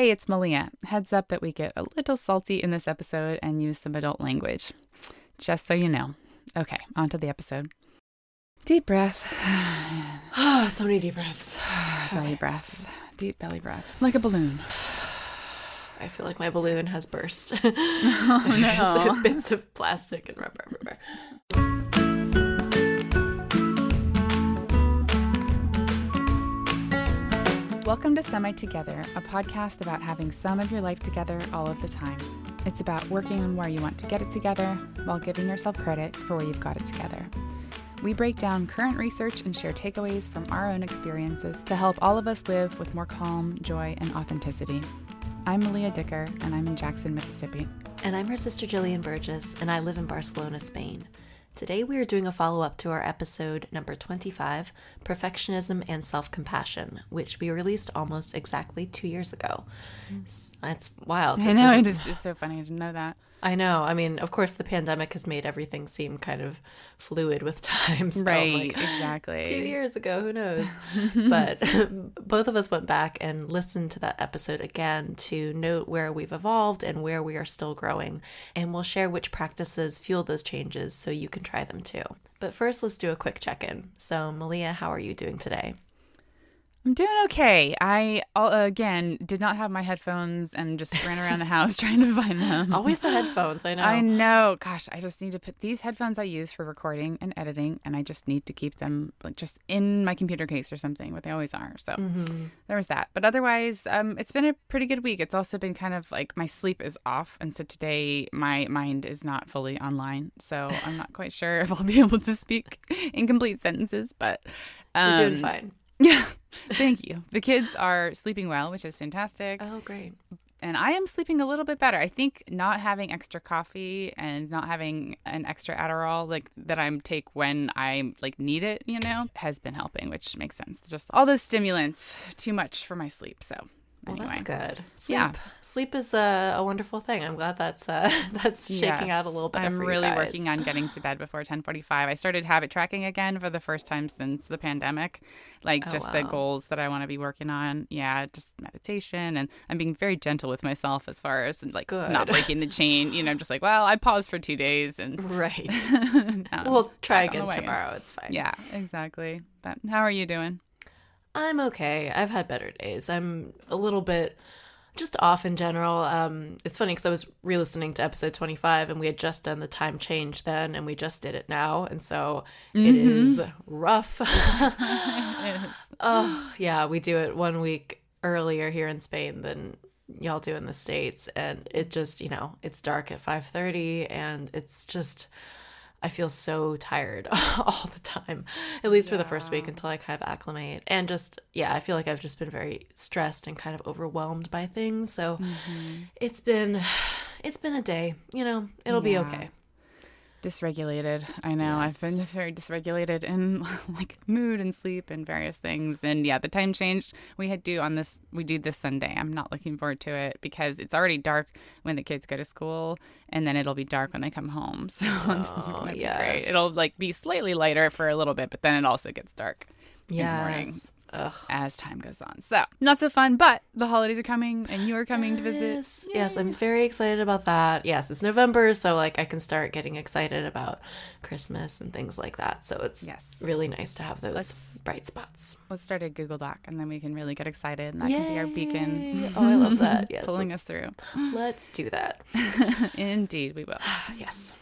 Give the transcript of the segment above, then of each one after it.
Hey, it's Malia. Heads up that we get a little salty in this episode and use some adult language. Just so you know. Okay, on to the episode. Deep breath. Oh, so many deep breaths. belly breath. Deep belly breath. Like a balloon. I feel like my balloon has burst. Oh, no. Bits of plastic and rubber everywhere. Welcome to Semi Together, a podcast about having some of your life together all of the time. It's about working on where you want to get it together while giving yourself credit for where you've got it together. We break down current research and share takeaways from our own experiences to help all of us live with more calm, joy, and authenticity. I'm Malia Dicker, and I'm in Jackson, Mississippi. And I'm her sister Jillian Burgess, and I live in Barcelona, Spain. Today we are doing a follow up to our episode number 25 Perfectionism and Self Compassion, which we released almost exactly two years ago. Mm. S- That's wild. I know, it is, it's so funny to know that. I know. I mean, of course, the pandemic has made everything seem kind of fluid with time. So Right, like, exactly. Two years ago, who knows? but both of us went back and listened to that episode again to note where we've evolved and where we are still growing. And we'll share which practices fuel those changes so you can try them too. But first, let's do a quick check in. So, Malia, how are you doing today? I'm doing okay. I, again, did not have my headphones and just ran around the house trying to find them. Always the headphones, I know. I know. Gosh, I just need to put these headphones I use for recording and editing, and I just need to keep them like just in my computer case or something, what they always are. So Mm-hmm. there was that. But otherwise, um, it's been a pretty good week. It's also been kind of like my sleep is off, and so today my mind is not fully online. So I'm not quite sure if I'll be able to speak in complete sentences, but um, You're doing fine. Yeah, thank you. The kids are sleeping well, which is fantastic Oh, great. and I am sleeping a little bit better. I think not having extra coffee and not having an extra Adderall like that I'm take when I like need it, you know, has been helping, which makes sense. Just all those stimulants, too much for my sleep. So Well, anyway, that's good. Sleep, Yeah. sleep is a, a wonderful thing. I'm glad that's uh, that's shaking out a little bit. I'm really working on getting to bed before 10:45. I started habit tracking again for the first time since the pandemic. Like Oh, just the goals that I want to be working on. Yeah, just meditation and I'm being very gentle with myself as far as like not breaking the chain. You know, just like, well, I paused for 2 days and Right. now we'll try back on the again tomorrow. It's fine. Yeah, exactly. But how are you doing? I'm okay. I've had better days. I'm a little bit just off in general. Um, it's funny because I was re-listening to episode 25 and we had just done the time change then, and we just did it now, and so it is rough. oh yeah, we do it one week earlier here in Spain than y'all do in the states, and it just you know it's dark at 5:30, and it's just. I feel so tired all the time, at least for the first week until I kind of acclimate. And just, yeah, I feel like I've just been very stressed and kind of overwhelmed by things. So mm-hmm. it's been, it's been a day, you know, it'll be okay. Dysregulated. I know. I've been very dysregulated in like mood and sleep and various things. And yeah, the time change we had do on this we do this Sunday. I'm not looking forward to it because it's already dark when the kids go to school and then it'll be dark when they come home. So it's not oh, great. yes. It'll like be slightly lighter for a little bit, but then it also gets dark in the morning Yes. Ugh. as time goes on. So not so fun, but the holidays are coming and you are coming to visit. Yes, yes, I'm very excited about that. Yes, it's November, so like I can start getting excited about Christmas and things like that. So it's Yes. really nice to have those Let's- bright spots. Let's start a Google Doc and then we can really get excited and that can be our beacon. Oh, I love that. Yes, pulling us through. let's do that. Indeed, we will. Yes.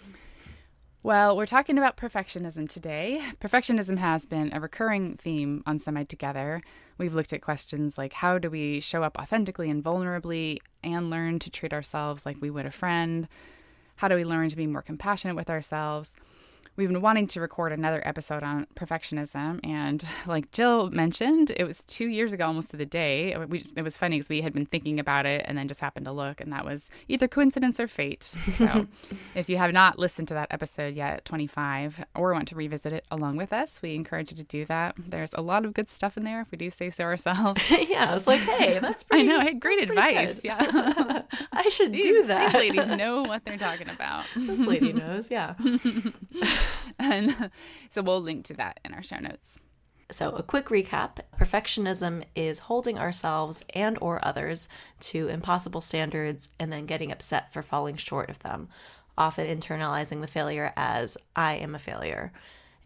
Well, we're talking about perfectionism today. Perfectionism has been a recurring theme on Semi Together. We've looked at questions like how do we show up authentically and vulnerably and learn to treat ourselves like we would a friend? How do we learn to be more compassionate with ourselves? We've been wanting to record another episode on perfectionism, and like Jill mentioned, it was two years ago, almost to the day. We, it was funny because we had been thinking about it, and then just happened to look, and that was either coincidence or fate. So, if you have not listened to that episode yet, 25, or want to revisit it along with us, we encourage you to do that. There's a lot of good stuff in there, if we do say so ourselves. yeah, I was like, hey, that's pretty. I know, hey, great advice. Yeah, I should these, do that. These ladies know what they're talking about. this lady knows. Yeah. and so we'll link to that in our show notes. So, a quick recap perfectionism is holding ourselves and or others to impossible standards and then getting upset for falling short of them, often internalizing the failure as I am a failure.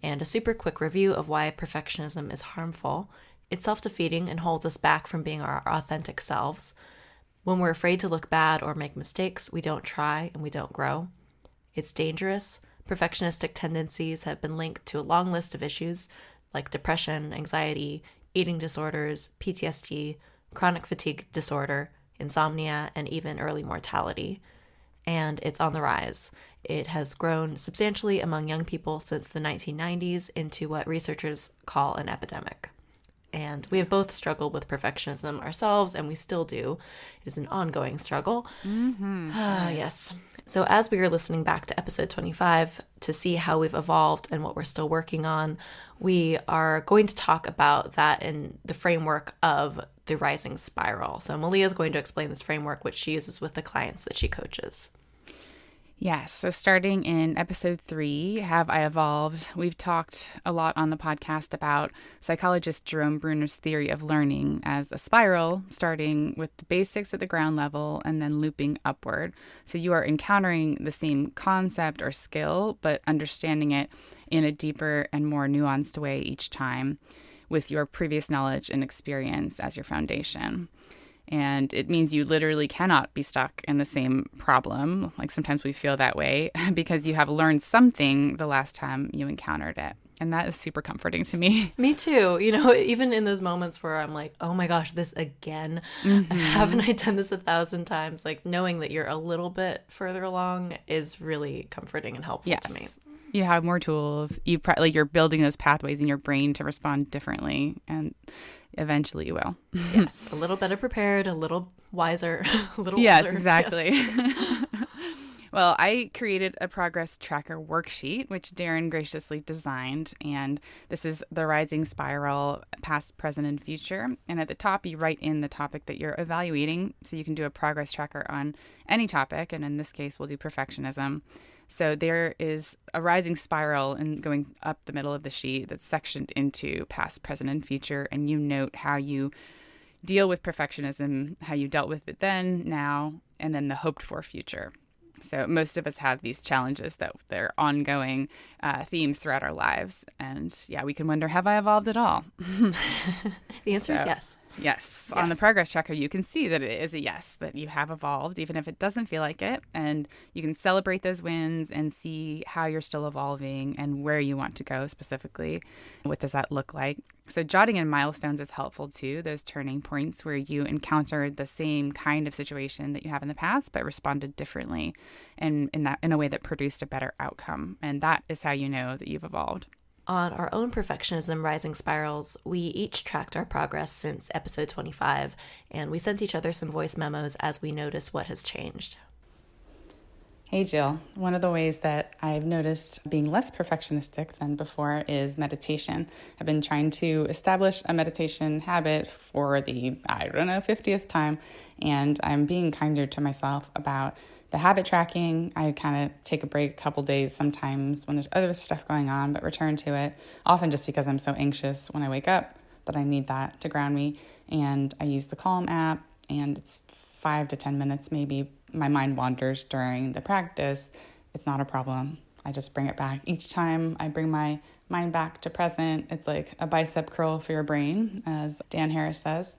And a super quick review of why perfectionism is harmful. It's self defeating and holds us back from being our authentic selves. When we're afraid to look bad or make mistakes, we don't try and we don't grow. It's dangerous. Perfectionistic tendencies have been linked to a long list of issues like depression, anxiety, eating disorders, PTSD, chronic fatigue disorder, insomnia, and even early mortality. And it's on the rise. It has grown substantially among young people since the 1990s into what researchers call an epidemic. And we have both struggled with perfectionism ourselves, and we still do. It is an ongoing struggle. Mm-hmm. yes. So, as we are listening back to episode 25 to see how we've evolved and what we're still working on, we are going to talk about that in the framework of the rising spiral. So, Malia is going to explain this framework, which she uses with the clients that she coaches. Yes. So, starting in episode three, Have I Evolved? We've talked a lot on the podcast about psychologist Jerome Bruner's theory of learning as a spiral, starting with the basics at the ground level and then looping upward. So, you are encountering the same concept or skill, but understanding it in a deeper and more nuanced way each time with your previous knowledge and experience as your foundation. And it means you literally cannot be stuck in the same problem. Like sometimes we feel that way because you have learned something the last time you encountered it. And that is super comforting to me. Me too. You know, even in those moments where I'm like, oh my gosh, this again. Mm-hmm. Haven't I done this a thousand times? Like knowing that you're a little bit further along is really comforting and helpful yes. to me. You have more tools. You like you're building those pathways in your brain to respond differently. And eventually you will. yes, a little better prepared, a little wiser, a little Yes, wiser. exactly. Yes. well, I created a progress tracker worksheet, which Darren graciously designed. And this is the rising spiral, past, present, and future. And at the top, you write in the topic that you're evaluating. So you can do a progress tracker on any topic. And in this case, we'll do perfectionism. So there is a rising spiral and going up the middle of the sheet that's sectioned into past, present, and future. And you note how you deal with perfectionism, how you dealt with it then, now, and then the hoped for future. So most of us have these challenges that they're ongoing uh, themes throughout our lives, and yeah, we can wonder, have I evolved at all? the answer so, is yes. yes. Yes. On the progress tracker, you can see that it is a yes, that you have evolved, even if it doesn't feel like it, and you can celebrate those wins and see how you're still evolving and where you want to go specifically. What does that look like? So, jotting in milestones is helpful too, those turning points where you encountered the same kind of situation that you have in the past, but responded differently and in that in a way that produced a better outcome. And that is how you know that you've evolved. On our own perfectionism rising spirals, we each tracked our progress since episode 25, and we sent each other some voice memos as we noticed what has changed. Hey, Jill. One of the ways that I've noticed being less perfectionistic than before is meditation. I've been trying to establish a meditation habit for the, I don't know, 50th time, and I'm being kinder to myself about the habit tracking. I kind of take a break a couple days sometimes when there's other stuff going on, but return to it, often just because I'm so anxious when I wake up that I need that to ground me. And I use the Calm app, and it's five to 10 minutes maybe my mind wanders during the practice, it's not a problem. I just bring it back. Each time I bring my mind back to present, it's like a bicep curl for your brain, as Dan Harris says.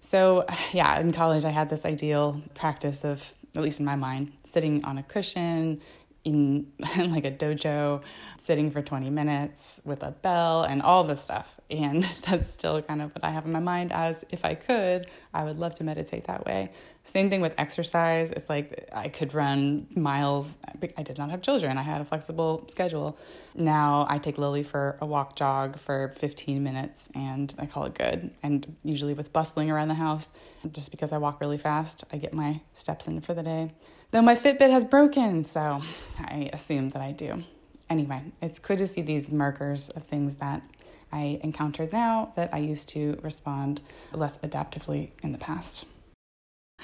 So, yeah, in college, I had this ideal practice of, at least in my mind, sitting on a cushion, in, like a dojo, sitting for 20 minutes with a bell and all this stuff. And that's still kind of what I have in my mind as if I could, I would love to meditate that way. Same thing with exercise. It's like I could run miles. I did not have children. I had a flexible schedule. Now I take Lily for a walk jog for 15 minutes and I call it good. And usually with bustling around the house, just because I walk really fast, I get my steps in for the day though my Fitbit has broken, so I assume that I do. Anyway, it's good to see these markers of things that I encounter now that I used to respond less adaptively in the past.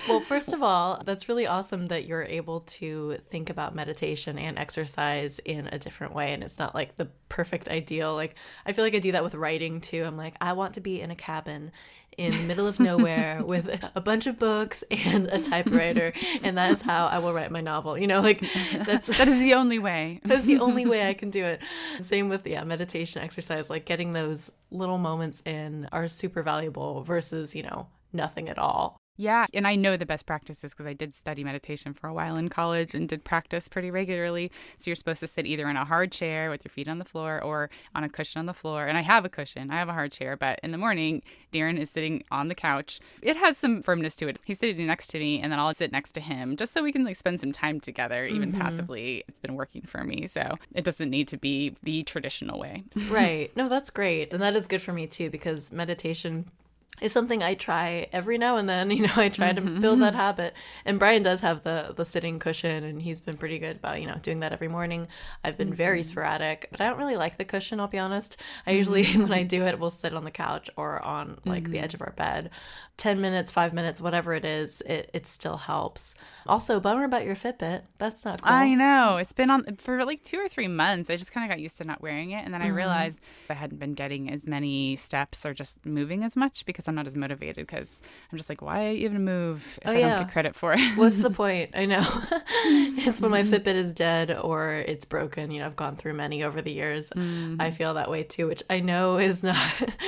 Well, first of all, that's really awesome that you're able to think about meditation and exercise in a different way. And it's not like the perfect ideal. Like, I feel like I do that with writing too. I'm like, I want to be in a cabin in the middle of nowhere with a bunch of books and a typewriter. And that is how I will write my novel. You know, like that's that is the only way. that's the only way I can do it. Same with, yeah, meditation, exercise, like getting those little moments in are super valuable versus, you know, nothing at all. Yeah, and I know the best practices because I did study meditation for a while in college and did practice pretty regularly. So you're supposed to sit either in a hard chair with your feet on the floor or on a cushion on the floor. And I have a cushion, I have a hard chair, but in the morning, Darren is sitting on the couch. It has some firmness to it. He's sitting next to me, and then I'll sit next to him just so we can like spend some time together, even mm-hmm. passively. It's been working for me. So it doesn't need to be the traditional way. right. No, that's great. And that is good for me too because meditation is something I try every now and then. You know, I try mm-hmm. to build that habit. And Brian does have the the sitting cushion, and he's been pretty good about you know doing that every morning. I've been mm-hmm. very sporadic, but I don't really like the cushion. I'll be honest. I usually when I do it, we'll sit on the couch or on like mm-hmm. the edge of our bed. 10 minutes, five minutes, whatever it is, it, it still helps. Also, bummer about your Fitbit. That's not cool. I know. It's been on for like two or three months. I just kind of got used to not wearing it. And then I mm-hmm. realized I hadn't been getting as many steps or just moving as much because I'm not as motivated because I'm just like, why even move if oh, I yeah. don't get credit for it? What's the point? I know. it's when my. Fitbit is dead or it's broken. You know, I've gone through many over the years. Mm-hmm. I feel that way too, which I know is not,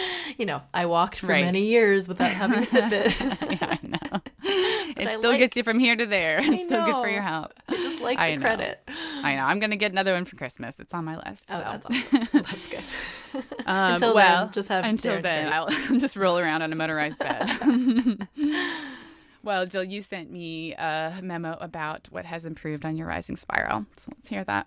you know, I walked for right. many years without having a Fitbit. yeah, I know. But it I still like, gets you from here to there. It's still good for your health. I just like I the know. credit. I know. I'm gonna get another one for Christmas. It's on my list. Oh, so. that's awesome. That's good. Um, until well, then, just have until then, I'll just roll around on a motorized bed. well, Jill, you sent me a memo about what has improved on your rising spiral. So let's hear that.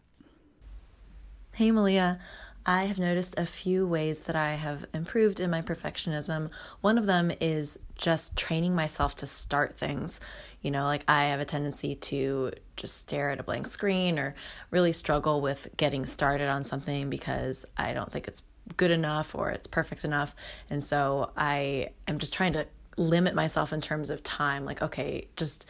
Hey, Malia. I have noticed a few ways that I have improved in my perfectionism. One of them is just training myself to start things. You know, like I have a tendency to just stare at a blank screen or really struggle with getting started on something because I don't think it's good enough or it's perfect enough. And so I am just trying to limit myself in terms of time. Like, okay, just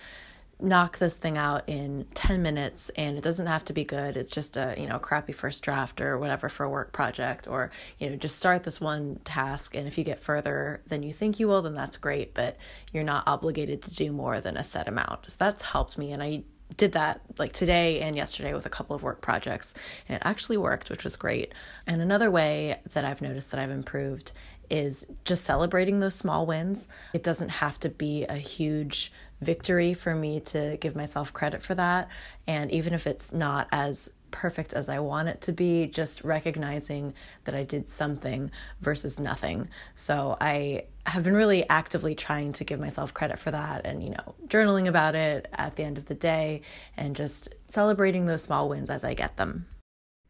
knock this thing out in 10 minutes and it doesn't have to be good. It's just a you know crappy first draft or whatever for a work project or you know just start this one task and if you get further than you think you will then that's great but you're not obligated to do more than a set amount. So that's helped me and i did that like today and yesterday with a couple of work projects and it actually worked which was great. And another way that i've noticed that i've improved is just celebrating those small wins. It doesn't have to be a huge victory for me to give myself credit for that. And even if it's not as perfect as I want it to be, just recognizing that I did something versus nothing. So I have been really actively trying to give myself credit for that and, you know, journaling about it at the end of the day and just celebrating those small wins as I get them.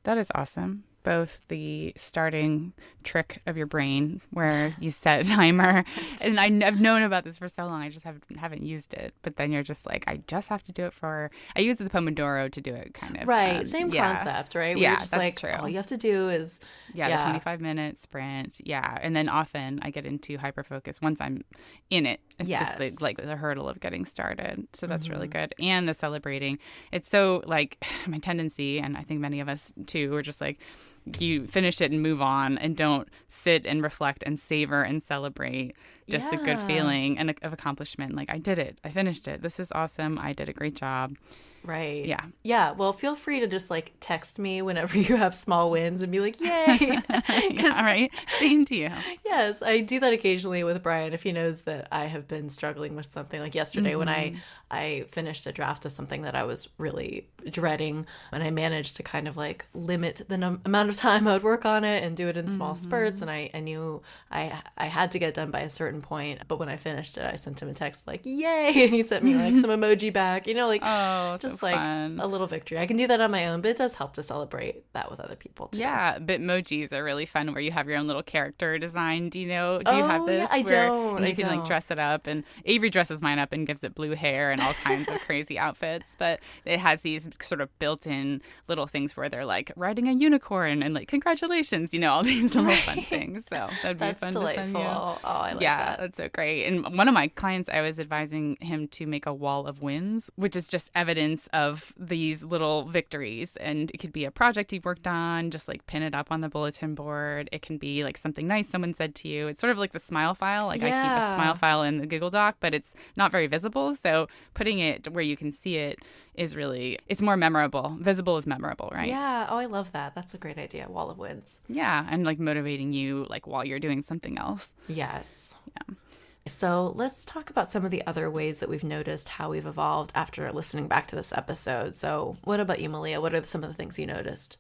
That is awesome both the starting trick of your brain where you set a timer. And I, have known about this for so long i just haven't, haven't used it. But then you're just like i just have to do it for i use the pomodoro to do it kind of right um, same yeah. concept right? Yeah just that's like true. all you have to do is yeah, yeah. the 25 minute sprint yeah. And then often i get into hyper focus once i'm in it. It's yes. just the, like the hurdle of getting started. So that's mm-hmm. really good. And the celebrating. It's so like my tendency and i think many of us too are just like you finish it and move on and don't sit and reflect and savor and celebrate just yeah. the good feeling and of accomplishment like i did it i finished it this is awesome i did a great job Right. Yeah. Yeah. Well, feel free to just like text me whenever you have small wins and be like, yay. yeah, right. Same to you. Yes. I do that occasionally with Brian if he knows that I have been struggling with something. Like yesterday mm-hmm. when I, mm-hmm. I finished a draft of something that I was really dreading and I managed to kind of like limit the num- amount of time I would work on it and do it in small mm-hmm. spurts. And I, I knew I, I had to get done by a certain point. But when I finished it, I sent him a text like, yay. And he sent me like some emoji back, you know, like, oh, just just like fun. a little victory. I can do that on my own, but it does help to celebrate that with other people too. Yeah, Bitmojis are really fun where you have your own little character design. Do you know? Do you oh, have this? Yeah, I where, don't. You I can don't. like dress it up, and Avery dresses mine up and gives it blue hair and all kinds of crazy outfits. But it has these sort of built-in little things where they're like riding a unicorn and like congratulations, you know, all these little right. fun things. So that'd be That's fun delightful. to send you. Oh, I like yeah, that. That's so great. And one of my clients, I was advising him to make a wall of wins, which is just evidence of these little victories. And it could be a project you've worked on, just like pin it up on the bulletin board. It can be like something nice someone said to you. It's sort of like the smile file. Like I keep a smile file in the Google Doc, but it's not very visible. So putting it where you can see it is really, it's more memorable. Visible is memorable, right? Yeah. Oh, I love that. That's a great idea. Wall of wins. Yeah. And like motivating you like while you're doing something else. Yes. Yeah. So let's talk about some of the other ways that we've noticed how we've evolved after listening back to this episode. So, what about you, Malia? What are some of the things you noticed?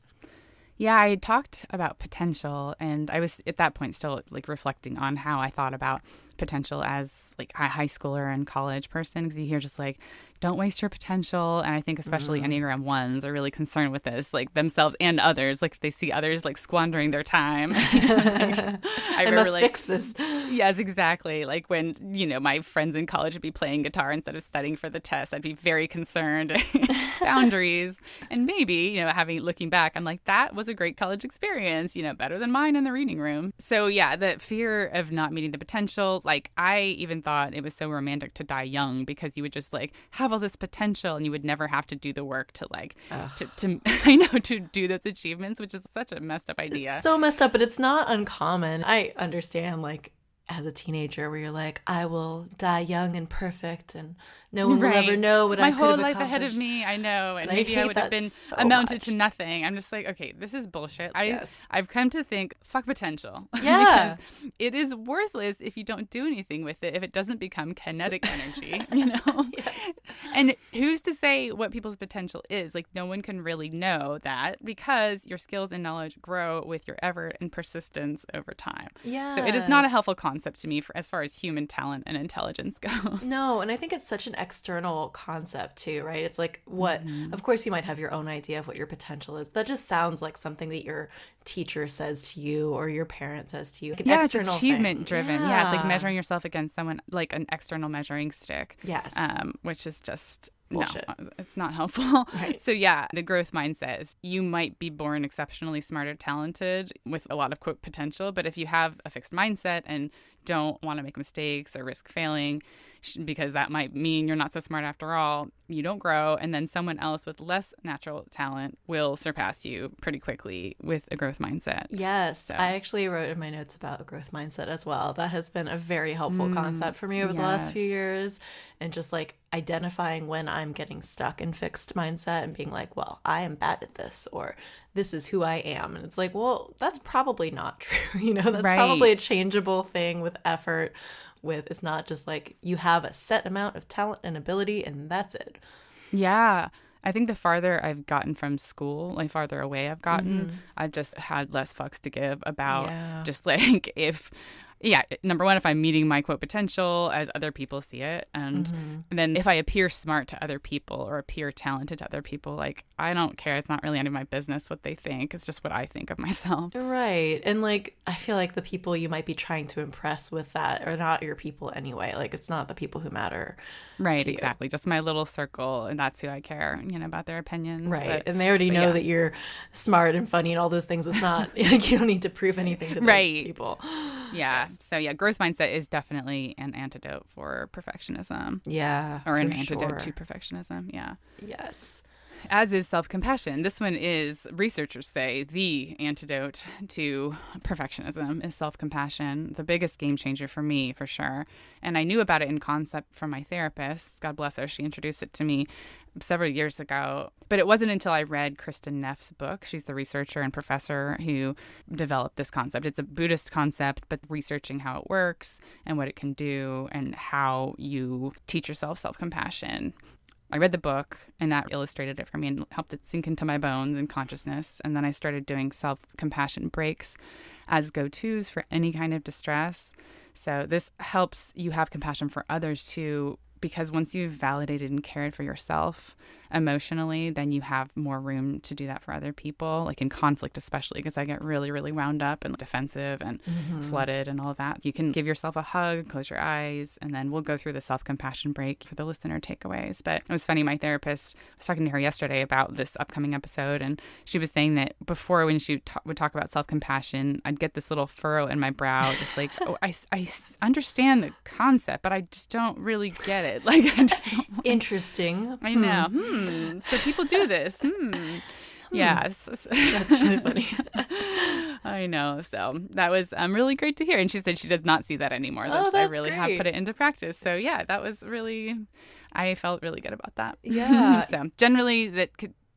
Yeah, I talked about potential, and I was at that point still like reflecting on how I thought about potential as like a high schooler and college person because you hear just like don't waste your potential and i think especially mm-hmm. enneagram ones are really concerned with this like themselves and others like if they see others like squandering their time Like, i I remember must like fix this. Yes, exactly. Like when, you know, my friends in college would be playing guitar instead of studying for the test, I'd be very concerned. Boundaries. And maybe, you know, having looking back, I'm like, that was a great college experience, you know, better than mine in the reading room. So yeah, the fear of not meeting the potential, like I even thought it was so romantic to die young because you would just like have all this potential and you would never have to do the work to like to, to I know to do those achievements, which is such a messed up idea. So messed up, but it's not uncommon. I understand, like, as a teenager, where you're like, I will die young and perfect, and no one will ever know what my I could. Right. Whole life ahead of me. I know, and And maybe I, hate would have been so amounted much. to nothing. I'm just like, okay, this is bullshit. I Yes. I've come to think, fuck potential. Yeah. because it is worthless if you don't do anything with it. If it doesn't become kinetic energy, you know. yes. And who's to say what people's potential is? Like, no one can really know that because your skills and knowledge grow with your effort and persistence over time. Yeah. So it is not a helpful concept to me for as far as human talent and intelligence go. No, and I think it's such an external concept too, right? It's like what, Mm-hmm. of course, you might have your own idea of what your potential is. That just sounds like something that your teacher says to you or your parent says to you. Like yeah, external it's achievement thing. driven. Yeah. it's like measuring yourself against someone like an external measuring stick. Yes. Um, which is just Bullshit. no, it's not helpful. Right. So yeah, the growth mindset is you might be born exceptionally smart or talented with a lot of quote potential, but if you have a fixed mindset and don't want to make mistakes or risk failing because that might mean you're not so smart after all, you don't grow and then someone else with less natural talent will surpass you pretty quickly with a growth mindset. Yes, I actually wrote in my notes about a growth mindset as well. That has been a very helpful concept for me over the last few Mm, years. And just like identifying when I'm getting stuck in fixed mindset and being like, well, I am bad at this or this is who I am. And it's like, well, that's probably not true. You know, that's probably a changeable thing with effort. With it's not just like you have a set amount of talent and ability and that's it. Yeah. I think the farther I've gotten from school, like farther away I've gotten, mm-hmm. I've just had less fucks to give about Yeah. just like if, yeah, eh, number one, if I'm meeting my quote potential as other people see it. And, mm-hmm. and then if I appear smart to other people or appear talented to other people, like I don't care. It's not really any of my business what they think. It's just what I think of myself. Right. And like I feel like the people you might be trying to impress with that are not your people anyway. Like it's not the people who matter. Right. Exactly. Just my little circle. And that's who I care, you know, about their opinions. Right. But- and they already know yeah. that you're smart and funny and all those things. It's not like you don't need to prove anything to those Right. people. yeah. So yeah, growth mindset is definitely an antidote for perfectionism. Yeah. or an antidote sure. to perfectionism. Yeah. Yes. As is self compassion. This one is, researchers say, the antidote to perfectionism is self compassion, the biggest game changer for me, for sure. And I knew about it in concept from my therapist. God bless her. She introduced it to me several years ago. But it wasn't until I read Kristin Neff's book. She's the researcher and professor who developed this concept. It's a Buddhist concept, but researching how it works and what it can do and how you teach yourself self compassion. I read the book and that illustrated it for me and helped it sink into my bones and consciousness. And then I started doing self compassion breaks as go tos for any kind of distress. So this helps you have compassion for others too because once you've validated and cared for yourself emotionally, then you have more room to do that for other people, like in conflict, especially because I get really, really wound up and defensive and Mm-hmm. flooded and all of that. You can give yourself a hug, close your eyes, and then we'll go through the self compassion break for the listener takeaways. But it was funny, my therapist I was talking to her yesterday about this upcoming episode, and she was saying that before, when she ta- would talk about self compassion, I'd get this little furrow in my brow, just like, oh, I, I understand the concept, but I just don't really get it. Like, I just don't Interesting. I know. Hmm. So people do this. Hmm. Yeah. s- s- That's really funny. I know. So that was um, really great to hear. And she said she does not see that anymore. Oh, that's I that's really have put it into practice. So yeah, that was really, I felt really good about that. Yeah. so generally, that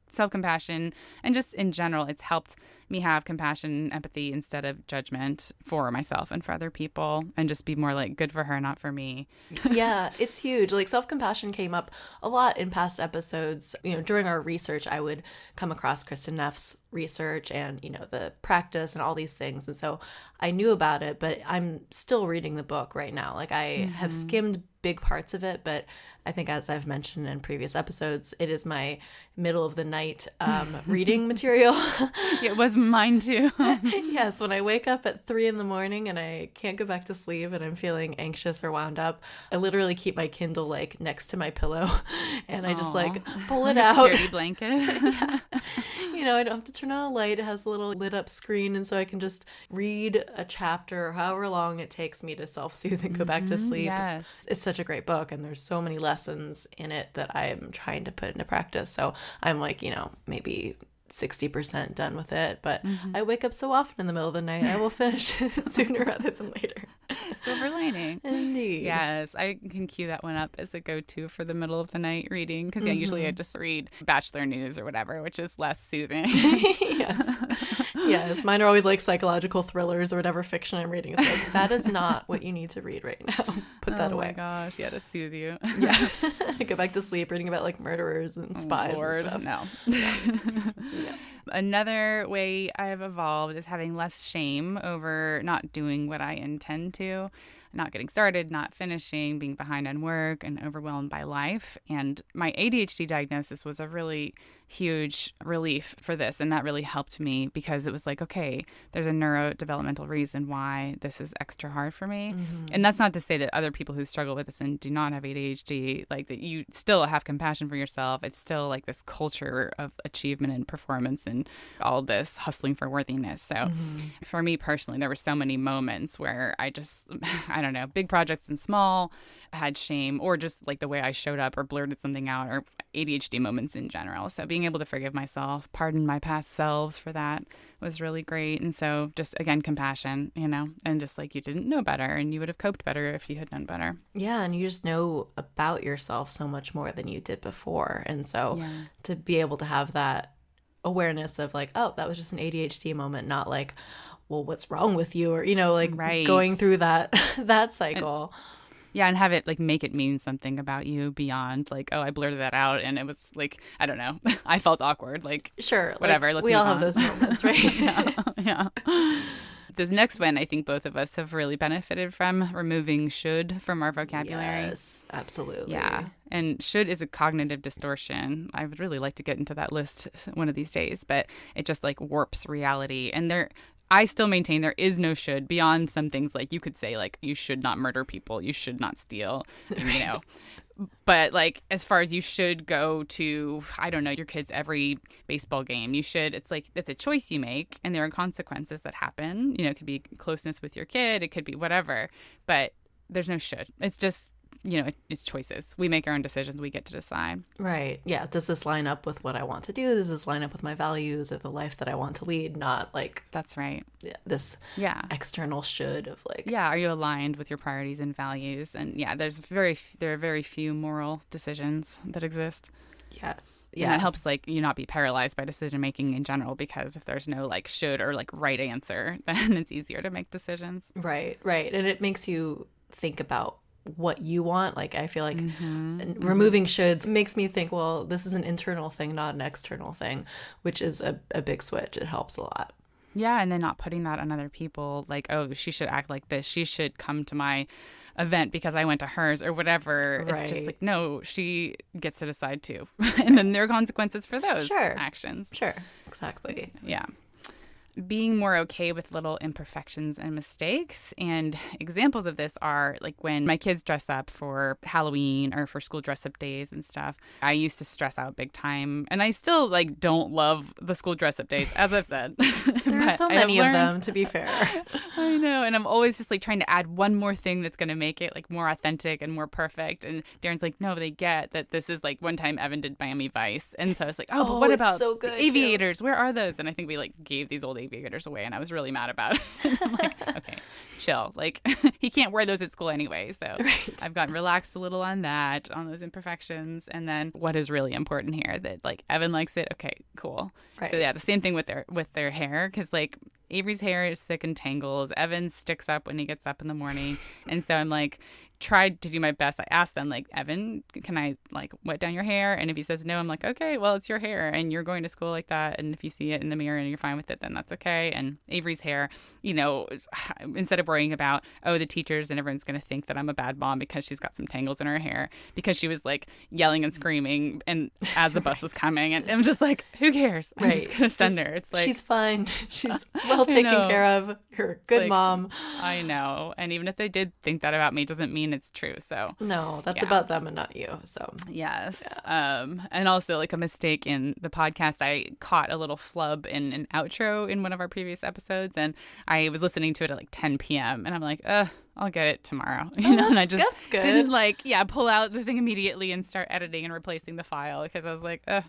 self compassion and just in general, it's helped me have compassion, empathy instead of judgment for myself and for other people, and just be more like good for her, not for me. yeah, it's huge. Like self compassion came up a lot in past episodes. You know, during our research, I would come across Kristin Neff's research and, you know, the practice and all these things. And so I knew about it, but I'm still reading the book right now. Like I have skimmed big parts of it, but I think, as I've mentioned in previous episodes, it is my middle of the night um, reading material. It was mine too. yes, when I wake up at three in the morning and I can't go back to sleep and I'm feeling anxious or wound up, I literally keep my Kindle like next to my pillow and I just like pull it out. Dirty blanket. You know, I don't have to turn on a light. It has a little lit up screen, and so I can just read a chapter, or however long it takes me to self soothe and go back to mm-hmm. sleep. yes. It's such a great book, and there's so many lessons in it that I'm trying to put into practice. So I'm like, you know, maybe 60% done with it, but mm-hmm. I wake up so often in the middle of the night, I will finish it sooner rather than later. Silver lining. Indeed. Yes, I can cue that one up as a go-to for the middle of the night reading because yeah, usually I mm-hmm. just read Bachelor News or whatever, which is less soothing. yes. Yes. Mine are always like psychological thrillers or whatever fiction I'm reading. It's like, that is not what you need to read right now. Put that away. oh my gosh, yeah, to soothe you. Yeah. Go back to sleep reading about like murderers and spies Lord, and stuff. no. Another way I've evolved is having less shame over not doing what I intend to, not getting started, not finishing, being behind on work, and overwhelmed by life. And my ADHD diagnosis was a really huge relief for this. And that really helped me because it was like, okay, there's a neurodevelopmental reason why this is extra hard for me. Mm-hmm. And that's not to say that other people who struggle with this and do not have ADHD, like that you still have compassion for yourself. It's still like this culture of achievement and performance and all this hustling for worthiness. So mm-hmm. for me personally, there were so many moments where I just, I don't know, big projects and small, had shame or just like the way I showed up or blurted something out or ADHD moments in general. So being able to forgive myself, pardon my past selves for that was really great. And so just again, compassion, you know, and just like you didn't know better and you would have coped better if you had done better. Yeah, and you just know about yourself so much more than you did before. And so to be able to have that awareness of like, oh, that was just an ADHD moment, not like, well, what's wrong with you? Or, you know, like Right. going through that that cycle. Yeah, and have it like make it mean something about you beyond like, oh, I blurted that out and it was like, I don't know, I felt awkward. Like, sure. like, Whatever, let's we all have on. those moments, right? yeah. This next one, I think both of us have really benefited from removing should from our vocabulary. Yes, absolutely. Yeah. And should is a cognitive distortion. I would really like to get into that list one of these days, but it just like warps reality. And there, I still maintain there is no should beyond some things like you could say, like, you should not murder people, you should not steal, you know. But like as far as you should go to, I don't know, your kid's every baseball game, you should. It's like it's a choice you make, and there are consequences that happen. You know, it could be closeness with your kid, it could be whatever. But there's no should. It's just you know, it's choices. We make our own decisions. We get to decide. Right. Yeah. Does this line up with what I want to do? Does this line up with my values or the life that I want to lead? Not like That's right. Yeah. this Yeah. external should of like, Yeah. Are you aligned with your priorities and values? And yeah, there's very there are very few moral decisions that exist. yes. Yeah, Yeah. it helps like you not be paralyzed by decision making in general because if there's no like should or like right answer, then it's easier to make decisions. Right. Right. And it makes you think about what you want. Like, I feel like Mm-hmm. removing shoulds makes me think, well, this is an internal thing, not an external thing, which is a, a big switch. It helps a lot. Yeah, and then not putting that on other people like, oh, she should act like this. She should come to my event because I went to hers or whatever. It's just like, no, she gets to decide too. and then there are consequences for those Sure. actions. Sure. Exactly. Yeah. Being more okay with little imperfections and mistakes. And examples of this are like when my kids dress up for Halloween or for school dress up days and stuff. I used to stress out big time. And I still like don't love the school dress up days, as I've said. There are But so many of them, to be fair. I know. And I'm always just like trying to add one more thing that's going to make it like more authentic and more perfect. And Darren's like, no, they get that this is like one time Evan did Miami Vice. And so I was like, oh, but Oh, what about so good, too. aviators? Where are those? And I think we like gave these old aviators away. And I was really mad about it. I'm like, okay, chill. Like, he can't wear those at school anyway. So Right. I've gotten relaxed a little on that, on those imperfections. And then what is really important here that like Evan likes it. Okay, cool. Right. So yeah, the same thing with their with their hair because like Avery's hair is thick and tangles. Evan sticks up when he gets up in the morning, and so I'm like tried to do my best. I asked them like Evan, can I like wet down your hair? And if he says no, I'm like okay, well it's your hair and you're going to school like that. And if you see it in the mirror and you're fine with it, then that's okay. And Avery's hair, you know, instead of worrying about oh the teachers and everyone's going to think that I'm a bad mom because she's got some tangles in her hair because she was like yelling and screaming and as the bus was coming and I'm just like who cares? I'm just gonna send Just- her. It's like she's fine. She's well taken care of. You're a good like- mom. I know, and even if they did think that about me, doesn't mean it's true. So No, that's Yeah. about them and not you. So yes, um, and also like a mistake in the podcast, I caught a little flub in an outro in one of our previous episodes, and I was listening to it at like 10 p.m. and I'm like, uh. I'll get it tomorrow, you know, and I Oh, just didn't like, yeah, pull out the thing immediately and start editing and replacing the file because I was like, uh,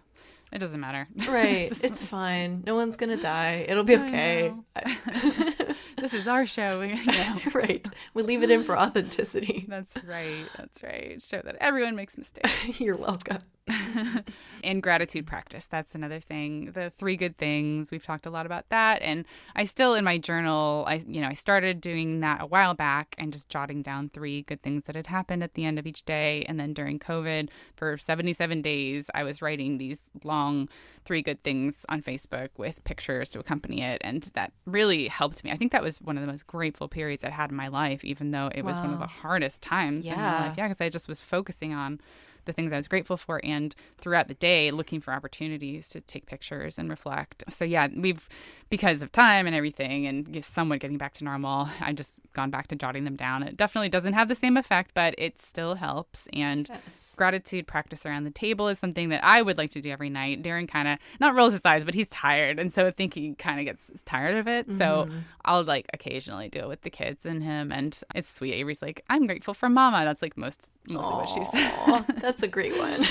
it doesn't matter. right, it's fine. No one's gonna die. It'll be okay. this is our show. know. right. We leave it in for authenticity. That's right. That's right. Show that everyone makes mistakes. You're welcome. and gratitude practice. That's another thing. The three good things. We've talked a lot about that. And I still in my journal, I you know, I started doing that a while back and just jotting down three good things that had happened at the end of each day. And then during COVID for 77 days, I was writing these long three good things on Facebook with pictures to accompany it. And that really helped me. I think that was one of the most grateful periods I had in my life, even though it was one of the hardest times in my Yeah. life. Yeah, because I just was focusing on the things I was grateful for and throughout the day looking for opportunities to take pictures and reflect. So yeah, we've because of time and everything and somewhat getting back to normal, I've just gone back to jotting them down. It definitely doesn't have the same effect, but it still helps and Yes. gratitude practice around the table is something that I would like to do every night. Darren kind of not rolls his eyes, but he's tired, and so I think he kind of gets tired of it. So mm-hmm. I'll like occasionally do it with the kids and him, and it's sweet. Avery's like, "I'm grateful for Mama." That's like most mostly what she says. That's a great one.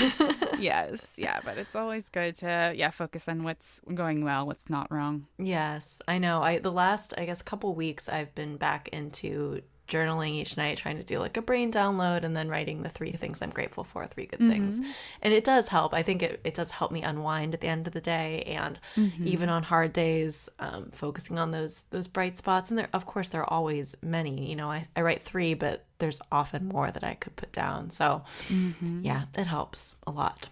yes, yeah, but it's always good to yeah focus on what's going well, what's not wrong. Yes, I know. I the last I guess couple weeks I've been back into journaling each night trying to do like a brain download and then writing the three things I'm grateful for, three good things. Mm-hmm. And it does help. I think it, it does help me unwind at the end of the day and mm-hmm. even on hard days, um, focusing on those those bright spots. And there of course there are always many. You know, I, I write three, but there's often more that I could put down. So mm-hmm. yeah, it helps a lot.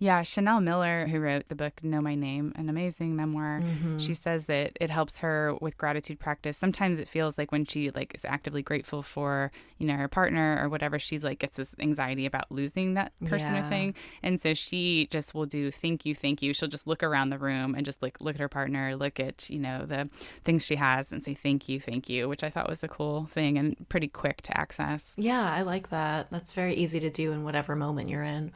Yeah, Chanel Miller, who wrote the book Know My Name, an amazing memoir, Mm-hmm. she says that it helps her with gratitude practice. Sometimes it feels like when she like is actively grateful for, you know, her partner or whatever, she's like gets this anxiety about losing that person or thing. And so she just will do thank you, thank you. She'll just look around the room and just like look at her partner, look at, you know, the things she has and say thank you, thank you, which I thought was a cool thing and pretty quick to access. Yeah, I like that. That's very easy to do in whatever moment you're in.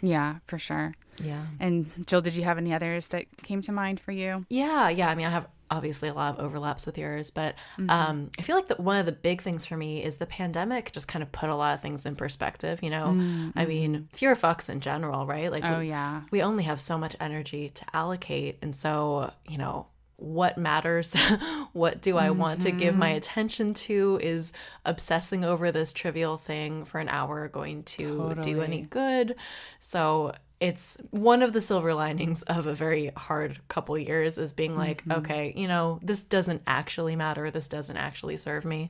Yeah, for sure. Yeah. And Jill, did you have any others that came to mind for you? Yeah, yeah. I mean, I have obviously a lot of overlaps with yours, but mm-hmm. um, I feel like that one of the big things for me is the pandemic just kind of put a lot of things in perspective. You know, I mm-hmm. mean, fewer fucks in general, right? Like, Oh we, yeah. we only have so much energy to allocate, and so you know. What matters? what do I want to give my mm-hmm. attention to? Is obsessing over this trivial thing for an hour going to do any good? So it's one of the silver linings of a very hard couple years is being like, mm-hmm. okay, you know, this doesn't actually matter. This doesn't actually serve me.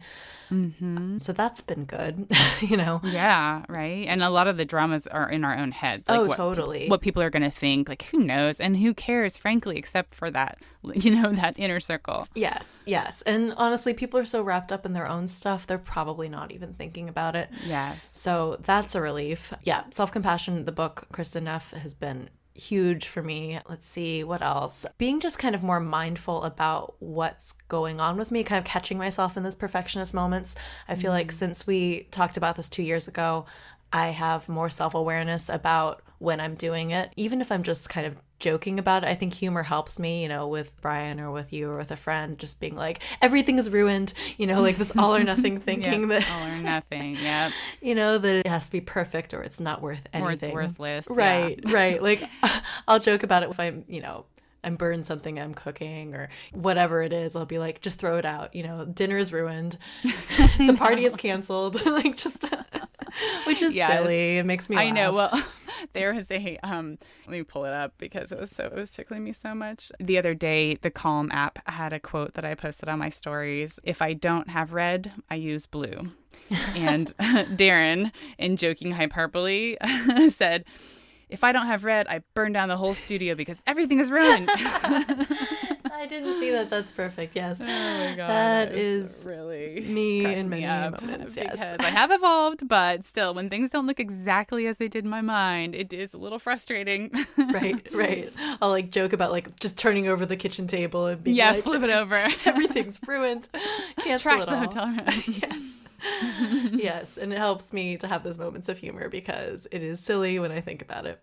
Mm-hmm. So that's been good, you know. Yeah, right. And a lot of the dramas are in our own heads. Oh, what, totally. What people are going to think, like who knows, and who cares, frankly, except for that you know, that inner circle. Yes, yes. And honestly, people are so wrapped up in their own stuff, they're probably not even thinking about it. Yes. So that's a relief. Yeah, Self Compassion, the book, Kristin Neff, has been huge for me. Let's see what else. Being just kind of more mindful about what's going on with me, kind of catching myself in those perfectionist moments. I feel like mm. since we talked about this two years ago, I have more self awareness about when I'm doing it, even if I'm just kind of joking about it. I think humor helps me, you know, with Brian or with you or with a friend, just being like, everything is ruined, you know, like this all or nothing thinking Yep, that, all or nothing. Yep. you know, that it has to be perfect or it's not worth Or it's anything. worthless. yeah. Right, right. Like I'll joke about it if I'm, you know, I'm burned something I'm cooking or whatever it is. I'll be like, just throw it out. You know, dinner is ruined, the party is canceled. like just, which is Yes. silly. It makes me. I know. Well, there was a um let me pull it up because it was so it was tickling me so much. The other day, the Calm app had a quote that I posted on my stories. If I don't have red, I use blue. and Darren, in joking hyperbole, said, "If I don't have red, I burn down the whole studio because everything is ruined." I didn't see that. That's perfect. Yes. Oh my god, That that is is really me in me many up moments, yes. because I have evolved, but still, when things don't look exactly as they did in my mind, it is a little frustrating. right, right. I'll like joke about like just turning over the kitchen table and being yeah, like, flip it over. everything's ruined. Cancel Trash the all. hotel room. yes. yes. And it helps me to have those moments of humor because it is silly when I think about it.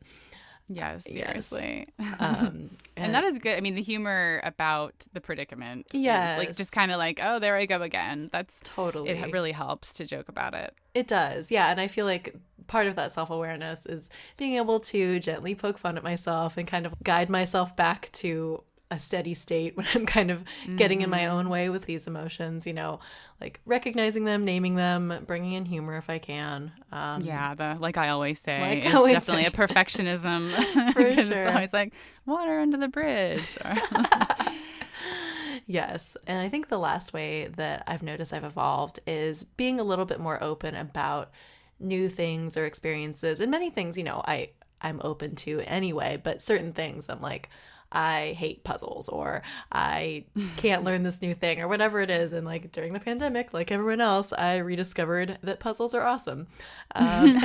Yes, Yes. seriously. Um, and that is good. I mean, the humor about the predicament. Yeah. like just kind of like, oh, there I go again. That's totally. it. Really helps to joke about it. It does. Yeah. And I feel like part of that self awareness is being able to gently poke fun at myself and kind of guide myself back to a steady state when I'm kind of getting in my own way with these emotions, you know, like recognizing them, naming them, bringing in humor if I can. Um, Yeah, the like I always say, Like I is always definitely say. a perfectionism because sure. it's always like water under the bridge. Yes. And I think the last way that I've noticed I've evolved is being a little bit more open about new things or experiences. And many things, you know, I I'm open to anyway, but certain things I'm like I hate puzzles or I can't learn this new thing or whatever it is. And like during the pandemic, like everyone else, I rediscovered that puzzles are awesome. Um,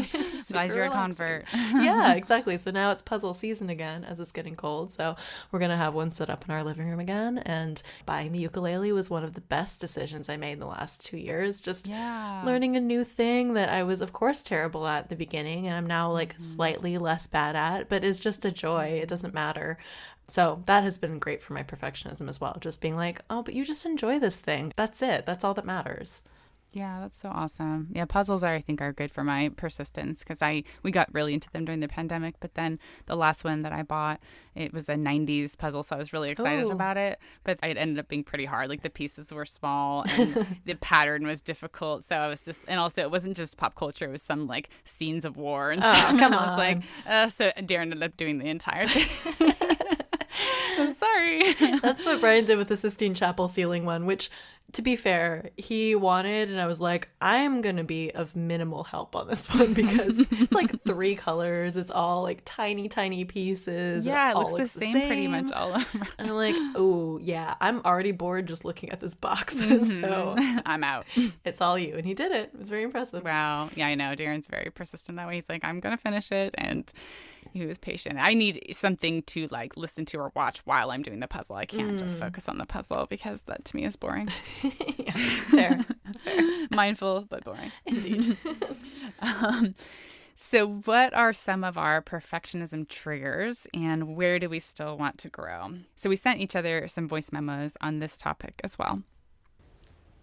Glad you're a convert. yeah, exactly. So now it's puzzle season again as it's getting cold. So we're going to have one set up in our living room again. And buying the ukulele was one of the best decisions I made in the last two years. Just Yeah. learning a new thing that I was, of course, terrible at the beginning. And I'm now like Mm-hmm. slightly less bad at, but it's just a joy. It doesn't matter. So that has been great for my perfectionism as well. Just being like, oh, but you just enjoy this thing. That's it. That's all that matters. Yeah, that's so awesome. Yeah, puzzles are I think are good for my persistence because I we got really into them during the pandemic, but then the last one that I bought, it was a 90s puzzle, so I was really excited Ooh. about it, but it ended up being pretty hard. Like the pieces were small and the pattern was difficult, so I was just and also it wasn't just pop culture, it was some like scenes of war and Oh, stuff. and I was like, uh, so Darren ended up doing the entire thing. I'm sorry. That's what Brian did with the Sistine Chapel ceiling one, which, to be fair, he wanted, and I was like, I'm gonna be of minimal help on this one because it's like three colors. It's all like tiny, tiny pieces. yeah, it all looks the same, pretty much all over. And I'm like, oh yeah, I'm already bored just looking at this box. Mm-hmm. so I'm out. it's all you. And he did it. It was very impressive. Wow. Yeah, I know. Darren's very persistent that way. He's like, I'm going to finish it. And he was patient. I need something to like listen to or watch while I'm doing the puzzle. I can't Mm. just focus on the puzzle because that to me is boring. yeah, fair. Mindful, but boring. Indeed. Um, so, what are some of our perfectionism triggers and where do we still want to grow? So, we sent each other some voice memos on this topic as well.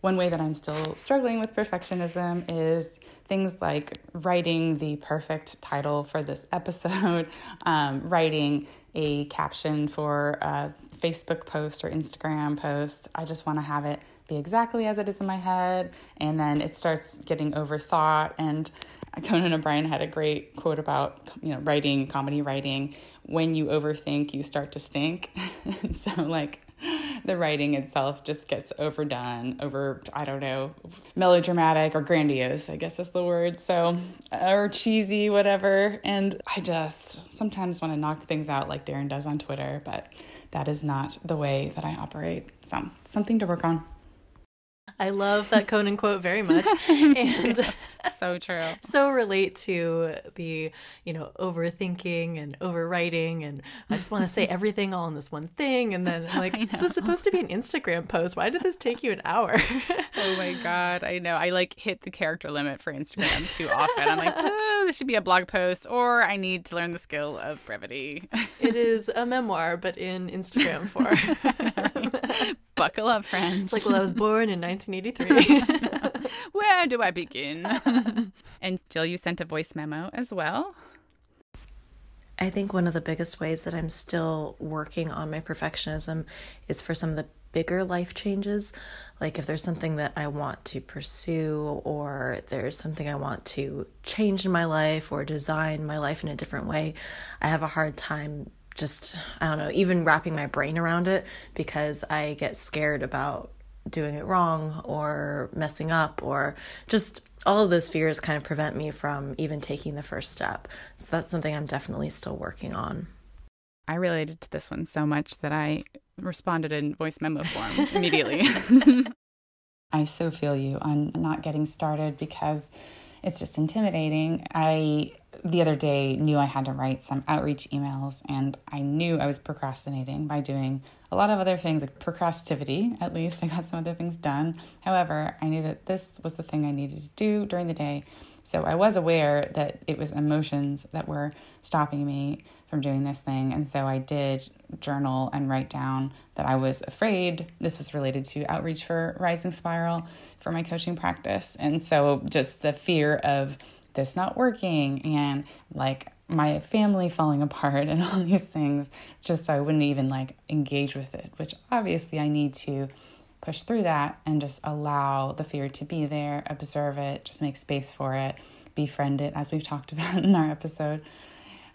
One way that I'm still struggling with perfectionism is things like writing the perfect title for this episode, um, writing a caption for a Facebook post or Instagram post. I just want to have it be exactly as it is in my head, and then it starts getting overthought. And Conan O'Brien had a great quote about you know writing, comedy writing. When you overthink, you start to stink. so like the writing itself just gets overdone, over, I don't know, melodramatic or grandiose, I guess is the word. So, or cheesy, whatever. And I just sometimes want to knock things out like Darren does on Twitter, but that is not the way that I operate. So, something to work on. I love that Conan quote very much. And so true. So relate to the, you know, overthinking and overwriting and I just want to say everything all in this one thing and then like this was supposed to be an Instagram post. Why did this take you an hour? oh my god, I know. I like hit the character limit for Instagram too often. I'm like, oh, this should be a blog post or I need to learn the skill of brevity. it is a memoir but in Instagram form. Buckle up, friends. It's like, well, I was born in 1983. Where do I begin? and Jill, you sent a voice memo as well. I think one of the biggest ways that I'm still working on my perfectionism is for some of the bigger life changes. Like if there's something that I want to pursue, or there's something I want to change in my life, or design my life in a different way, I have a hard time just, I don't know, even wrapping my brain around it because I get scared about doing it wrong or messing up or just all of those fears kind of prevent me from even taking the first step. So that's something I'm definitely still working on. I related to this one so much that I responded in voice memo form immediately. I so feel you on not getting started because it's just intimidating. I the other day knew I had to write some outreach emails and I knew I was procrastinating by doing a lot of other things like procrastivity at least. I got some other things done. However I knew that this was the thing I needed to do during the day. So I was aware that it was emotions that were stopping me from doing this thing. And so I did journal and write down that I was afraid this was related to outreach for rising spiral for my coaching practice. And so just the fear of this not working and like my family falling apart and all these things just so I wouldn't even like engage with it, which obviously I need to push through that and just allow the fear to be there, observe it, just make space for it, befriend it, as we've talked about in our episode,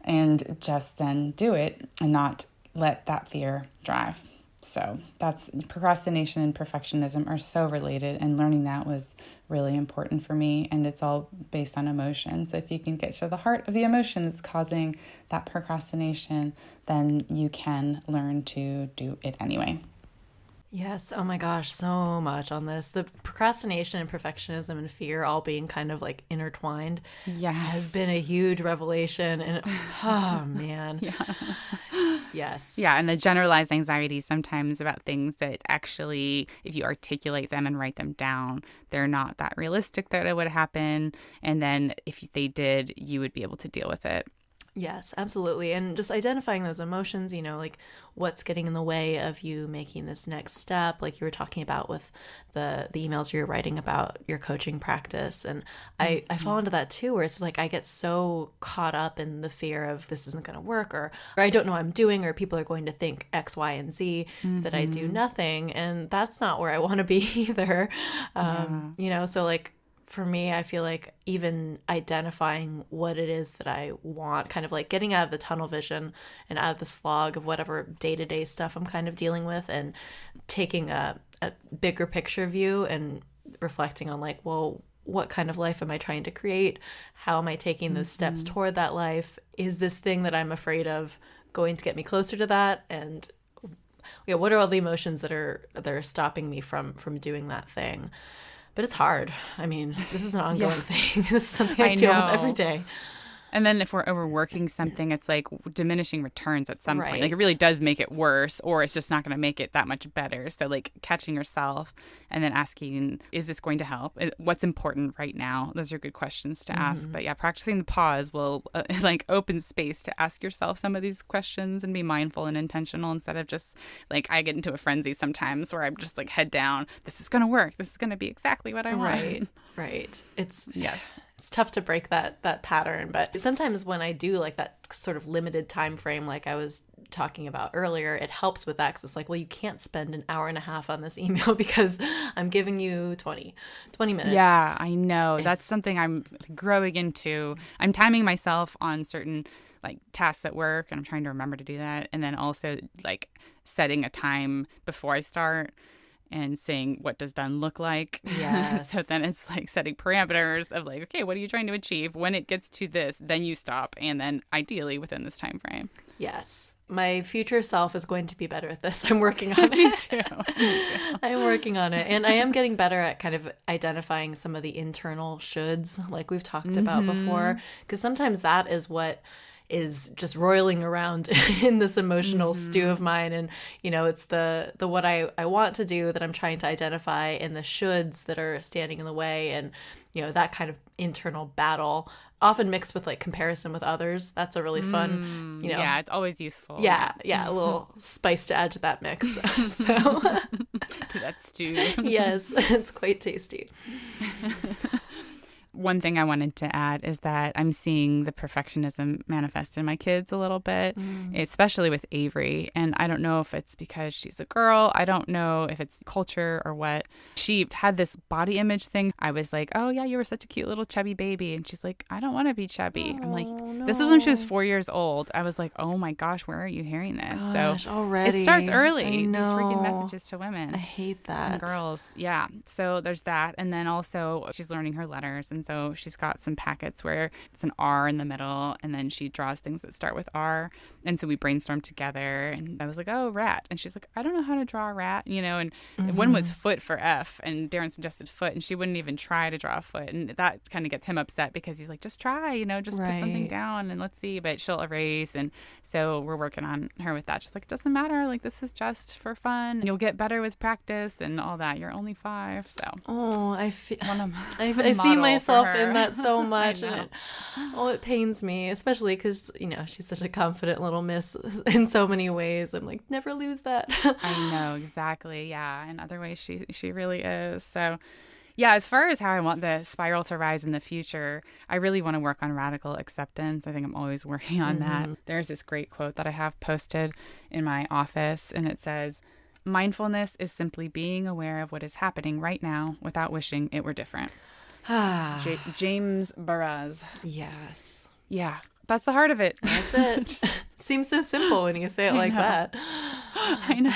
and just then do it and not let that fear drive. So that's procrastination and perfectionism are so related, and learning that was really important for me. And it's all based on emotion. So if you can get to the heart of the emotion that's causing that procrastination, then you can learn to do it anyway. Yes. Oh my gosh, so much on this. The procrastination and perfectionism and fear all being kind of like intertwined yes. has been a huge revelation. And oh man. yeah. Yes. Yeah. And the generalized anxiety sometimes about things that actually, if you articulate them and write them down, they're not that realistic that it would happen. And then if they did, you would be able to deal with it. Yes, absolutely. And just identifying those emotions, you know, like what's getting in the way of you making this next step, like you were talking about with the the emails you're writing about your coaching practice. And I, mm-hmm. I fall into that too, where it's like I get so caught up in the fear of this isn't gonna work or or I don't know what I'm doing or people are going to think X, Y, and Z mm-hmm. that I do mm-hmm. nothing. And that's not where I wanna be either. Um, yeah. you know, so like for me, I feel like even identifying what it is that I want, kind of like getting out of the tunnel vision and out of the slog of whatever day to day stuff I'm kind of dealing with and taking a, a bigger picture view and reflecting on, like, well, what kind of life am I trying to create? How am I taking those mm-hmm. steps toward that life? Is this thing that I'm afraid of going to get me closer to that? And yeah, what are all the emotions that are that are stopping me from from doing that thing? But it's hard. I mean, this is an ongoing yeah. thing. this is something I, I deal know. with every day. And then if we're overworking something, it's like diminishing returns at some right. point. Like it really does make it worse, or it's just not going to make it that much better. So like catching yourself and then asking, is this going to help? What's important right now? Those are good questions to mm-hmm. ask. But yeah, practicing the pause will uh, like open space to ask yourself some of these questions and be mindful and intentional instead of just like I get into a frenzy sometimes where I'm just like head down. This is going to work. This is going to be exactly what I want. Right. Right. It's yes it's tough to break that that pattern but sometimes when i do like that sort of limited time frame like i was talking about earlier, it helps with that it's like, well, you can't spend an hour and a half on this email because I'm giving you 20, 20 minutes. Yeah, I know. That's something I'm growing into. I'm timing myself on certain like tasks at work and I'm trying to remember to do that. And then also like setting a time before I start and saying what does done look like. Yes. so then it's like setting parameters of like, okay, what are you trying to achieve? When it gets to this, then you stop, and then ideally within this time frame. Yes. My future self is going to be better at this. I'm working on it. Me too. Me too. I'm working on it. And I am getting better at kind of identifying some of the internal shoulds, like we've talked about before. Mm-hmm. Because sometimes that is what is just roiling around in this emotional stew mm-hmm. of mine. And you know it's the the what I, I want to do that i'm trying to identify and the shoulds that are standing in the way and you know that kind of internal battle often mixed with like comparison with others. That's a really fun mm, you know Yeah, it's always useful. yeah yeah a little spice to add to that mix. So to that stew. yes it's quite tasty One thing I wanted to add is that I'm seeing the perfectionism manifest in my kids a little bit, mm. especially with Avery. And I don't know if it's because she's a girl. I don't know if it's culture or what. She had this body image thing. I was like, oh, yeah, you were such a cute little chubby baby. And she's like, I don't want to be chubby. I'm like, oh, this was when she was four years old. I was like, oh my gosh, where are you hearing this? Gosh, so already. it starts early. These freaking messages to women i hate that girls yeah so there's that and then also she's learning her letters and so she's got some packets where it's an r in the middle and then she draws things that start with r and so we brainstormed together and i was like oh rat. And she's like i don't know how to draw a rat you know and one was mm-hmm. foot for f and darren suggested foot and she wouldn't even try to draw a foot and that kind of gets him upset because he's like just try you know just put something down and let's see but she'll erase and so we're working on her with that just like it doesn't matter like this is just for fun you'll get better with practice and all that you're only five so Oh, I feel. I, I see myself in that so much, and it, oh, it pains me, especially because you know she's such a confident little miss in so many ways. I'm like, never lose that. I know exactly. Yeah, in other ways, she she really is. So, yeah. As far as how I want the spiral to rise in the future, I really want to work on radical acceptance. I think I'm always working on that. Mm-hmm. There's this great quote that I have posted in my office, and it says. Mindfulness is simply being aware of what is happening right now without wishing it were different. J- James Baraz. yes, Yeah, that's the heart of it. that's it. Seems so simple when you say it like know. that. I know.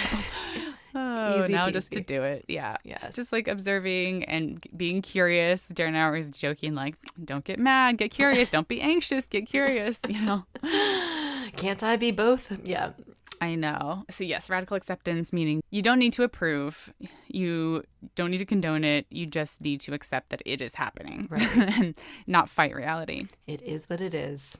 Oh, Easy now just to do it. Yeah. Yes. Just like observing and being curious. Darren and I were always joking, like, don't get mad, get curious. Don't be anxious, get curious. You know? Can't I be both? Yeah. I know. So, yes, radical acceptance meaning you don't need to approve, you don't need to condone it. You just need to accept that it is happening Right. and not fight reality. It is what it is.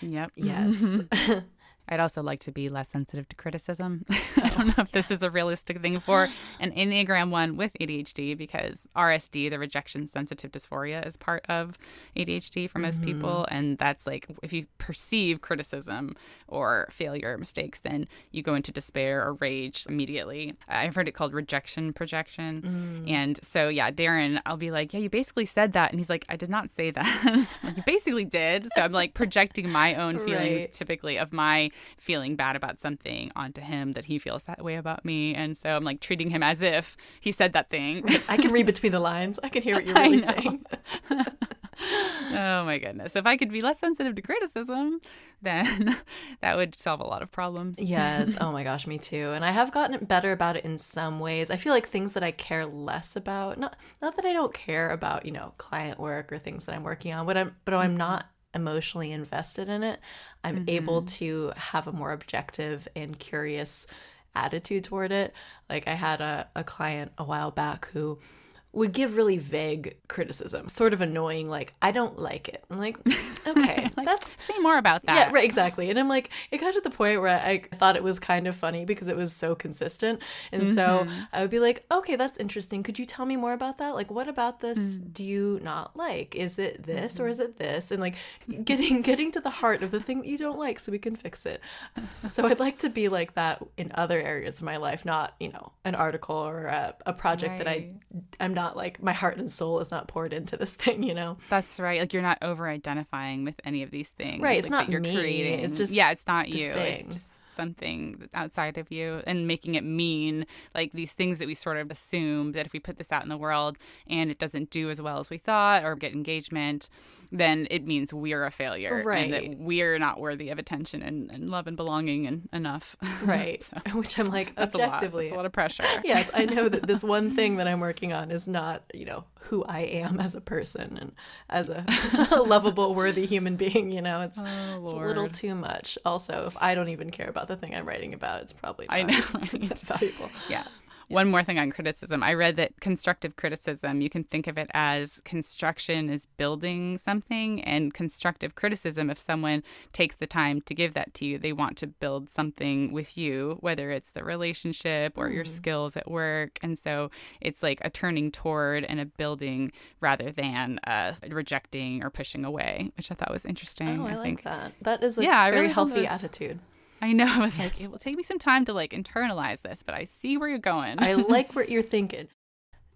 Yep. Yes. I'd also like to be less sensitive to criticism. I oh, don't know if this is a realistic thing for an Enneagram 1 with ADHD because RSD, the rejection sensitive dysphoria, is part of ADHD for most mm-hmm. people. And that's like if you perceive criticism or failure or mistakes, then you go into despair or rage immediately. I've heard it called rejection projection. Mm. And so, yeah, Darren, I'll be like, Yeah, you basically said that. And he's like, I did not say that. like, you basically did. So I'm like projecting my own feelings Right. typically of my feeling bad about something onto him that he feels that way about me and so i'm like treating him as if he said that thing I can read between the lines. I can hear what you're really saying. oh my goodness if i could be less sensitive to criticism then that would solve a lot of problems Yes. Oh my gosh, me too. And I have gotten better about it in some ways. I feel like things that I care less about, not not that I don't care about, you know, client work or things that I'm working on, but I'm but I'm mm-hmm. not emotionally invested in it. I'm able mm-hmm. to have a more objective and curious attitude toward it. Like I had a, a client a while back who would give really vague criticism, sort of annoying, like, I don't like it. I'm like, okay, that's say more about that yeah, right, exactly. And I'm like, it got to the point where I thought it was kind of funny because it was so consistent. And so Mm-hmm. I would be like, okay, that's interesting. Could you tell me more about that? Like, what about this Mm. do you not like? Is it this or Mm-hmm. is it this? And like getting getting to the heart of the thing that you don't like so we can fix it. So I'd like to be like that in other areas of my life, not, you know, an article or a, a project that I I'm not like my heart and soul is not poured into this thing, you know. that's right like you're not over identifying with any of these things Right, it's like, not you're me. creating It's just yeah it's not you thing. it's just something outside of you and making it mean like these things that we sort of assume that if we put this out in the world and it doesn't do as well as we thought or get engagement, then it means we're a failure Right. and that we're not worthy of attention and, and love and belonging and enough. Right. So, Which I'm like, that's a objectively. That's a lot of pressure. yes, I know that this one thing that I'm working on is not, you know, who I am as a person and as a lovable, worthy human being. You know, it's, Oh, it's a little too much. Also, if I don't even care about the thing I'm writing about, it's probably not I know. valuable. Yeah. One more thing on criticism. I read that constructive criticism, you can think of it as construction is building something, and constructive criticism, if someone takes the time to give that to you, they want to build something with you, whether it's the relationship or your skills at work. And so it's like a turning toward and a building rather than uh, rejecting or pushing away, which I thought was interesting. Oh, I, I like think. that. That is a Yeah, very really healthy those- attitude. I know. I was like, it will take me some time to like internalize this, but I see where you're going. I like what you're thinking.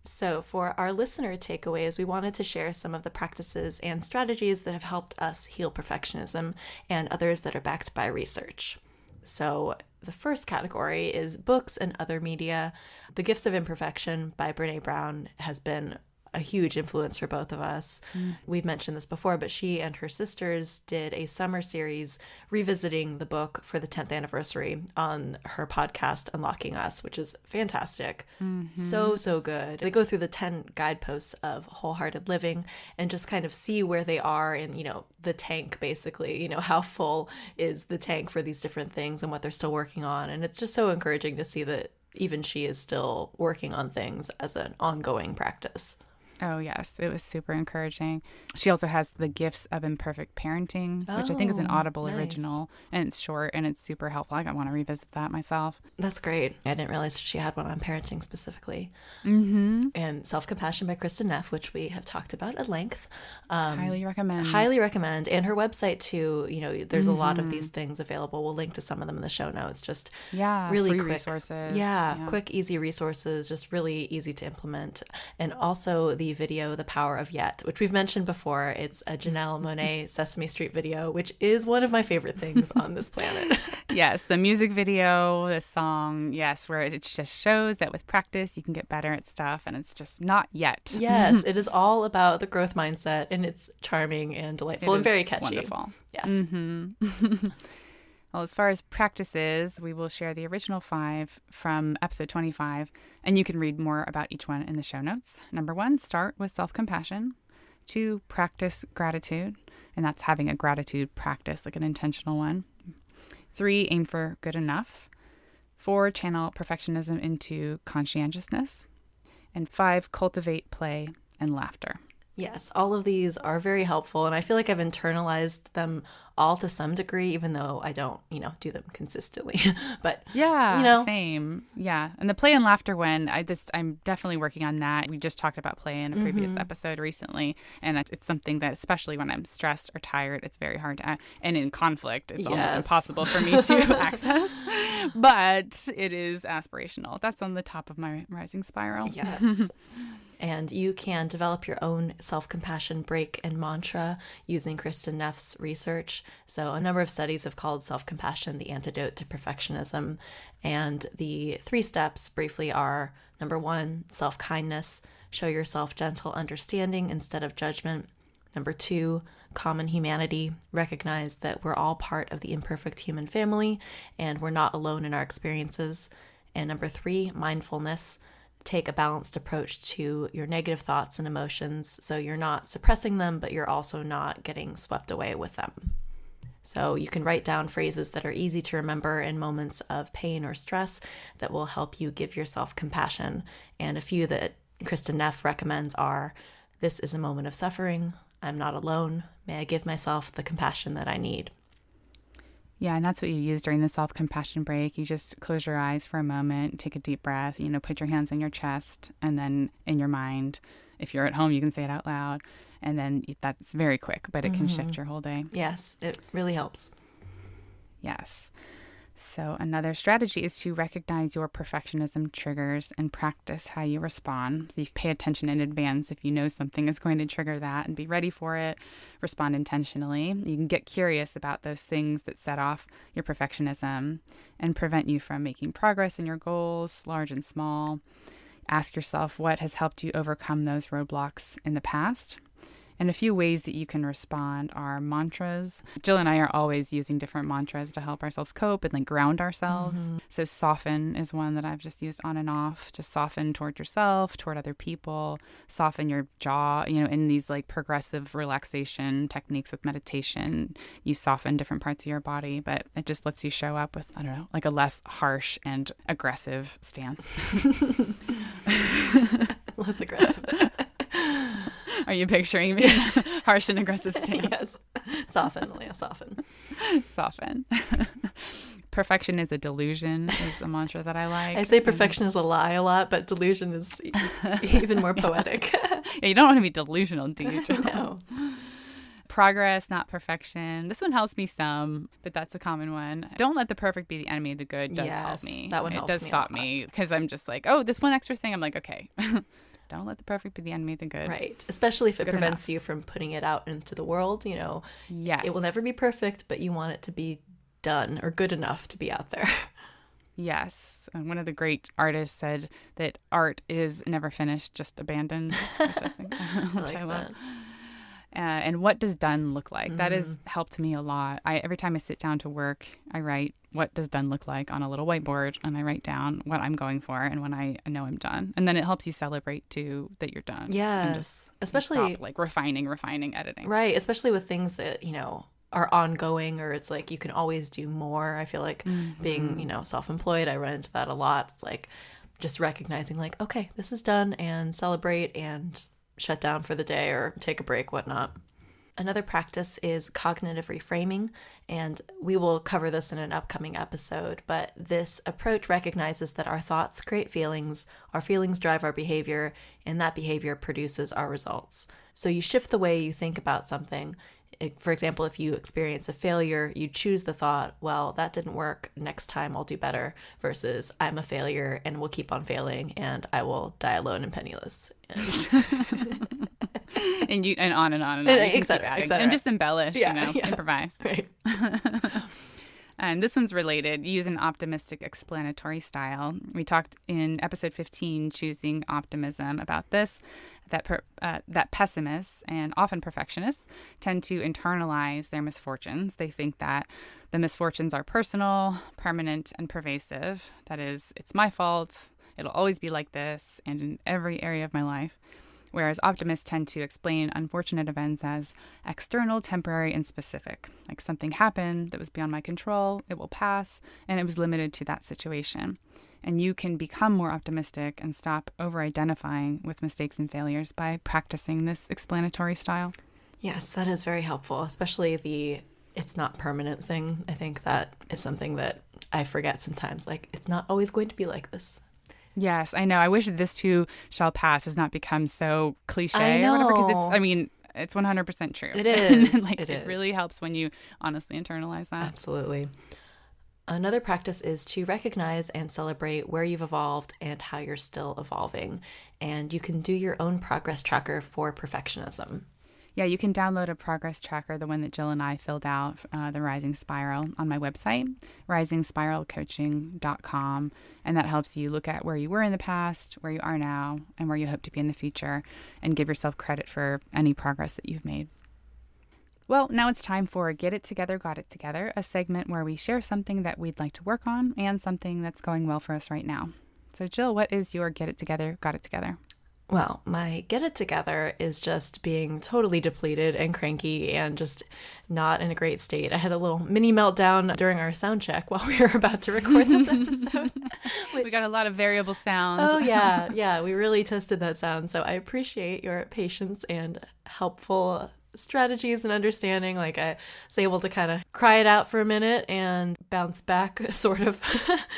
So, for our listener takeaways, we wanted to share some of the practices and strategies that have helped us heal perfectionism and others that are backed by research. So, the first category is books and other media. The Gifts of Imperfection by Brene Brown has been a huge influence for both of us. Mm. We've mentioned this before, but she and her sisters did a summer series revisiting the book for the 10th anniversary on her podcast, Unlocking Us, which is fantastic. Mm-hmm. So, so good. They go through the 10 guideposts of wholehearted living and just kind of see where they are in, you know, the tank, basically, you know, how full is the tank for these different things and what they're still working on. And it's just so encouraging to see that even she is still working on things as an ongoing practice. Oh, yes. It was super encouraging. She also has The Gifts of Imperfect Parenting, which I think is an Oh, Audible nice. original. And it's short and it's super helpful. I want to revisit that myself. That's great. I didn't realize she had one on parenting specifically. Mm-hmm. And Self Compassion by Kristin Neff, which we have talked about at length. Um, Highly recommend. highly recommend. And her website, too. You know, there's a lot of Mm-hmm. these things available. We'll link to some of them in the show notes. Just yeah. really quick resources. Yeah, quick, easy resources, just really easy to implement. And also the video, The Power of Yet, which we've mentioned before. It's a Janelle Monáe Sesame Street video, which is one of my favorite things on this planet. Yes. The music video, the song. Yes. Where it just shows that with practice, you can get better at stuff. And it's just not yet. yes, it is all about the growth mindset, and it's charming and It delightful and very catchy. Wonderful. Yes. Mm-hmm. Well, as far as practices, we will share the original five from episode 25, and you can read more about each one in the show notes. Number one, start with self compassion. Two, practice gratitude, and that's having a gratitude practice, like an intentional one. Three, aim for good enough. Four, channel perfectionism into conscientiousness. And five, cultivate play and laughter. Yes, all of these are very helpful, and I feel like I've internalized them all to some degree, even though I don't, you know, do them consistently. but Yeah, You know? same. Yeah, and the play and laughter one, I just I'm definitely working on that. We just talked about play in a previous Mm-hmm. episode recently, and it's, it's something that, especially when I'm stressed or tired, it's very hard to, and in conflict, it's Yes. almost impossible for me to access. But it is aspirational. That's on the top of my rising spiral. Yes. And you can develop your own self compassion break and mantra using Kristin Neff's research. So, a number of studies have called self compassion the antidote to perfectionism. And the three steps briefly are number one, self kindness, show yourself gentle understanding instead of judgment. Number two, common humanity. Recognize that we're all part of the imperfect human family and we're not alone in our experiences. And number three, mindfulness. Take a balanced approach to your negative thoughts and emotions so you're not suppressing them, but you're also not getting swept away with them. So you can write down phrases that are easy to remember in moments of pain or stress that will help you give yourself compassion. And a few that Kristin Neff recommends are This is a moment of suffering. I'm not alone. May I give myself the compassion that I need? Yeah, and that's what you use during the self compassion break. You just close your eyes for a moment, take a deep breath, you know, put your hands on your chest, and then in your mind, if you're at home, you can say it out loud. And then that's very quick, but it can shift mm-hmm. your whole day. Yes, it really helps. Yes. So, another strategy is to recognize your perfectionism triggers and practice how you respond. So, you pay attention in advance if you know something is going to trigger that and be ready for it, respond intentionally. You can get curious about those things that set off your perfectionism and prevent you from making progress in your goals, large and small. Ask yourself what has helped you overcome those roadblocks in the past and a few ways that you can respond are mantras. Jill and I are always using different mantras to help ourselves cope and like ground ourselves. Mm-hmm. So, soften is one that I've just used on and off. Just soften toward yourself, toward other people, soften your jaw. You know, in these like progressive relaxation techniques with meditation, you soften different parts of your body, but it just lets you show up with, I don't know, like a less harsh and aggressive stance. less aggressive. Are you picturing me? Harsh and aggressive stance. yes. Soften, Leah, soften. Soften. perfection is a delusion is a mantra that I like. I say perfection is a lie a lot, but delusion is even more poetic. yeah, you don't want to be delusional, do you? no. Progress, not perfection. This one helps me some, but that's a common one. Don't let the perfect be the enemy of the good does yes, help me. That one it does stop me because I'm just like, oh, this one extra thing. I'm like, okay. Don't let the perfect be the enemy of the good. Right. Especially if it's it prevents enough. you from putting it out into the world. You know, yes. it will never be perfect, but you want it to be done or good enough to be out there. Yes. And one of the great artists said that art is never finished, just abandoned, which I, think, which I, like I love. Uh, and what does done look like? Mm. That has mm. helped me a lot. I every time I sit down to work, I write what does done look like on a little whiteboard and I write down what I'm going for and when I know I'm done. And then it helps you celebrate too that you're done. Yes. especially stop, like refining, refining, editing. Right. Especially with things that, you know, are ongoing or it's like you can always do more. I feel like mm-hmm. being, you know, self employed, I run into that a lot. It's like just recognizing like, okay, this is done and celebrate and shut down for the day or take a break, whatnot. Another practice is cognitive reframing, and we will cover this in an upcoming episode. But this approach recognizes that our thoughts create feelings, our feelings drive our behavior, and that behavior produces our results. So you shift the way you think about something. For example, if you experience a failure, you choose the thought, well, that didn't work. Next time I'll do better, versus I'm a failure and will keep on failing and I will die alone and penniless. and you and on and on and on. And, and just embellish, yeah, you know, yeah. improvise. Right. and this one's related. Use an optimistic explanatory style. We talked in episode 15, choosing optimism, about this. That per, uh, that pessimists and often perfectionists tend to internalize their misfortunes. They think that the misfortunes are personal, permanent, and pervasive. That is, it's my fault. It'll always be like this, and in every area of my life whereas optimists tend to explain unfortunate events as external, temporary, and specific. Like something happened that was beyond my control, it will pass, and it was limited to that situation. And you can become more optimistic and stop over identifying with mistakes and failures by practicing this explanatory style. Yes, that is very helpful, especially the it's not permanent thing. I think that is something that I forget sometimes. Like, it's not always going to be like this. Yes, I know. I wish this too shall pass has not become so cliche or whatever. Because it's, I mean, it's 100% true. It is. like, it, it is. really helps when you honestly internalize that. Absolutely. Another practice is to recognize and celebrate where you've evolved and how you're still evolving. And you can do your own progress tracker for perfectionism. Yeah, you can download a progress tracker, the one that Jill and I filled out, uh, the Rising Spiral, on my website, risingspiralcoaching.com. And that helps you look at where you were in the past, where you are now, and where you hope to be in the future, and give yourself credit for any progress that you've made. Well, now it's time for Get It Together, Got It Together, a segment where we share something that we'd like to work on and something that's going well for us right now. So, Jill, what is your Get It Together, Got It Together? Well, my get it together is just being totally depleted and cranky and just not in a great state. I had a little mini meltdown during our sound check while we were about to record this episode. We got a lot of variable sounds. Oh, yeah. Yeah. We really tested that sound. So I appreciate your patience and helpful strategies and understanding. Like I was able to kind of cry it out for a minute and bounce back, sort of.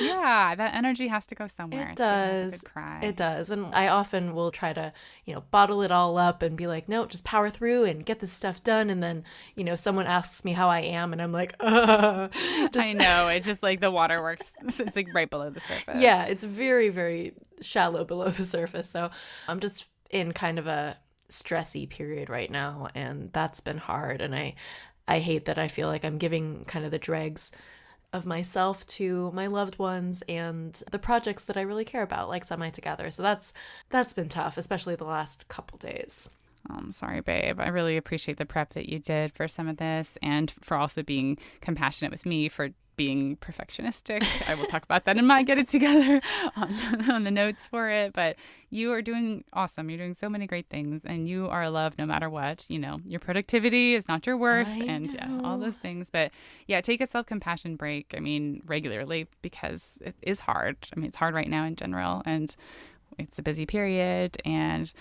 yeah, that energy has to go somewhere. It It's gotta have a does. cry. It does. And I often will try to, you know, bottle it all up and be like, no, just power through and get this stuff done. And then, you know, someone asks me how I am and I'm like, uh, just, I know. It's just like the waterworks. It's like right below the surface. yeah, it's very, very shallow below the surface. So I'm just in kind of a stressy period right now. And that's been hard. And I, I hate that I feel like I'm giving kind of the dregs of myself to my loved ones and the projects that I really care about, like Semi Together. So that's that's been tough, especially the last couple days. Oh, I'm sorry, babe. I really appreciate the prep that you did for some of this and for also being compassionate with me for being perfectionistic. I will talk about that in my Get It Together on, on the notes for it. But you are doing awesome. You're doing so many great things and you are loved no matter what. You know, your productivity is not your worth I and yeah, all those things. But yeah, take a self compassion break. I mean, regularly because it is hard. I mean, it's hard right now in general. And it's a busy period and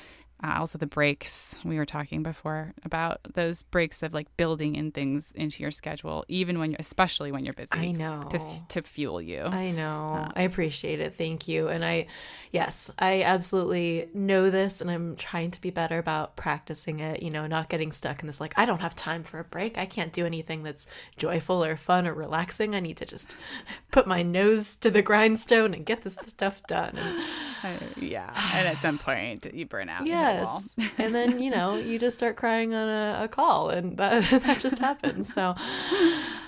uh, also the breaks we were talking before about those breaks of like building in things into your schedule even when you're especially when you're busy I know. to, f- to fuel you I know. Uh, I appreciate it. Thank you. And I, yes, I absolutely know this and I'm trying to be better about practicing it, you know, not getting stuck in this like, I don't have time for a break. I can't do anything that's joyful or fun or relaxing. I need to just put my nose to the grindstone and get this stuff done. And Uh, yeah and at some point you burn out and hit wall. yes. and then, you know, you just start crying on a, a call and that, that just happens. So,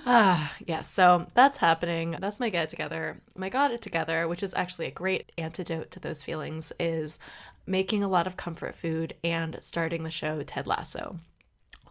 ah, yes. So that's happening. That's my get together. My got it together, which is actually a great antidote to those feelings, is making a lot of comfort food and starting the show Ted Lasso.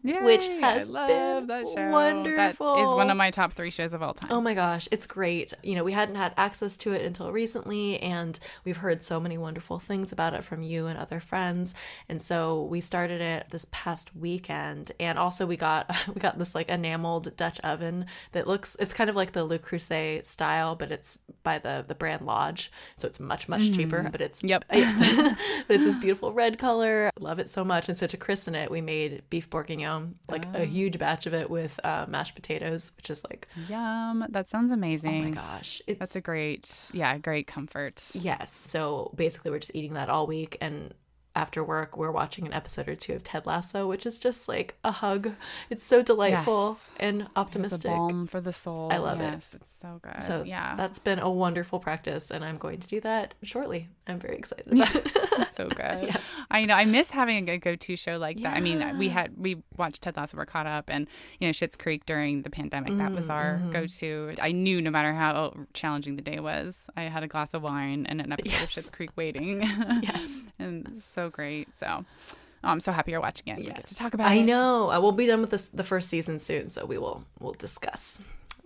Which has been that show. That is one of my top three shows of all time. Oh my gosh, it's great. You know, we hadn't had access to it until recently, and we've heard so many wonderful things about it from you and other friends. And so we started it this past weekend, and also we got we got this like enameled Dutch oven that looks it's kind of like the Le Creuset style, but it's by the the brand Lodge, so it's much much mm-hmm. cheaper. But it's Yep. yes, but it's this beautiful red color. Love it so much. And so to christen it, we made beef bourguignon, like a huge batch of it with uh, mashed potatoes, which is like Yum. That sounds amazing. Oh my gosh. It's That's a great, yeah, great comfort. yes. So basically we're just eating that all week and after work we're watching an episode or two of Ted Lasso, which is just like a hug. It's so delightful Yes. and It's a optimistic. balm for the soul. I love it. it's so good. So yeah, that's been a wonderful practice and I'm going to do that shortly. I'm very excited about it. So good. Yes. I know. I miss having a go-to show like that. I mean, we had we watched Ted Lasso, we're caught up, and you know, Schitt's Creek during the pandemic. that was our Mm-hmm. go-to. I knew no matter how challenging the day was, I had a glass of wine and an episode Yes. of Schitt's Creek waiting. Yes. and so great. So. Oh, I'm so happy you're watching it. Get to talk about I it. know. Uh, We'll be done with this the first season soon, so we will we'll discuss.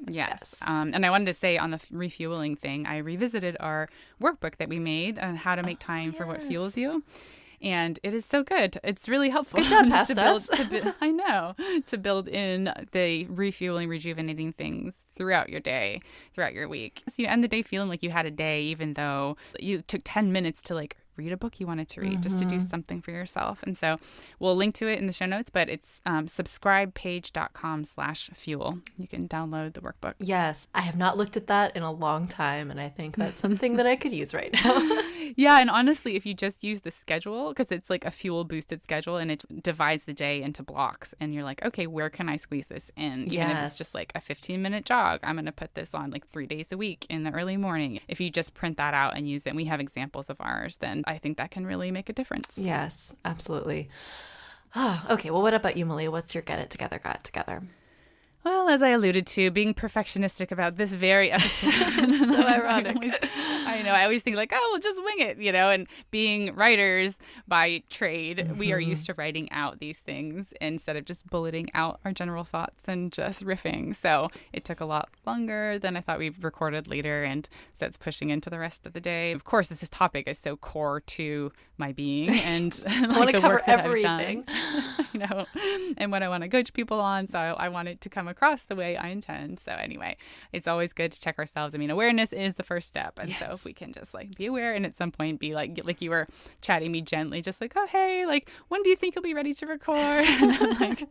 Yes. Um, and I wanted to say on the refueling thing, I revisited our workbook that we made on how to make time for what fuels you. And it is so good. It's really helpful. Good job, just to past build, to bu- I know to build in the refueling, rejuvenating things throughout your day, throughout your week. So you end the day feeling like you had a day, even though you took ten minutes to like read a book you wanted to read, just to do something for yourself. And so we'll link to it in the show notes, but it's um, subscribepage.com slash fuel. You can download the workbook. Yes, I have not looked at that in a long time, and I think that's something that I could use right now. Yeah, and honestly, if you just use the schedule, because it's like a fuel boosted schedule and it divides the day into blocks, and you're like, okay, where can I squeeze this in? If it's just like a 15 minute jog, I'm going to put this on like three days a week in the early morning. If you just print that out and use it, and we have examples of ours, then I think that can really make a difference. yes, absolutely. Ah, okay, well, what about you, Malia? What's your get it together, got it together? Well, as I alluded to, being perfectionistic about this very episode. So I ironic. always- I know. I always think like, oh, we'll just wing it, you know. And being writers by trade, we are Mm-hmm. used to writing out these things instead of just bulleting out our general thoughts and just riffing. So it took a lot longer than I thought we recorded later, and so it's pushing into the rest of the day. Of course, this topic is so core to my being and I want to cover everything. you know, and what I want to coach people on. So I, I it to come come across the way I intend. So anyway, it's always good to check ourselves. I mean, awareness is the first step, and yes. so if we can just like be aware and at some point be like like you were chatting me gently, just like, oh hey, like when do you think you'll be ready to record? like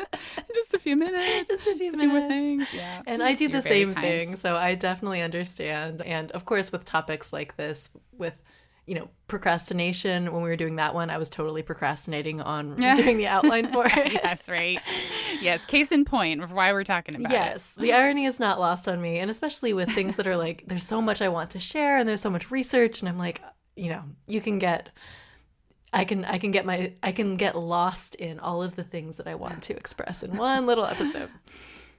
just a few minutes, just a few, just few more things. Yeah, and I do the same thing, so I definitely understand. And of course, with topics like this, with you know, procrastination. When we were doing that one, I was totally procrastinating on yeah. doing the outline for it. yes, right. Yes, case in point of why we're talking about yes, it. the irony is not lost on me. And especially with things that are like, there's so much I want to share and there's so much research. And I'm like, you know, you can get I can I can get my I can get lost in all of the things that I want to express in one little episode.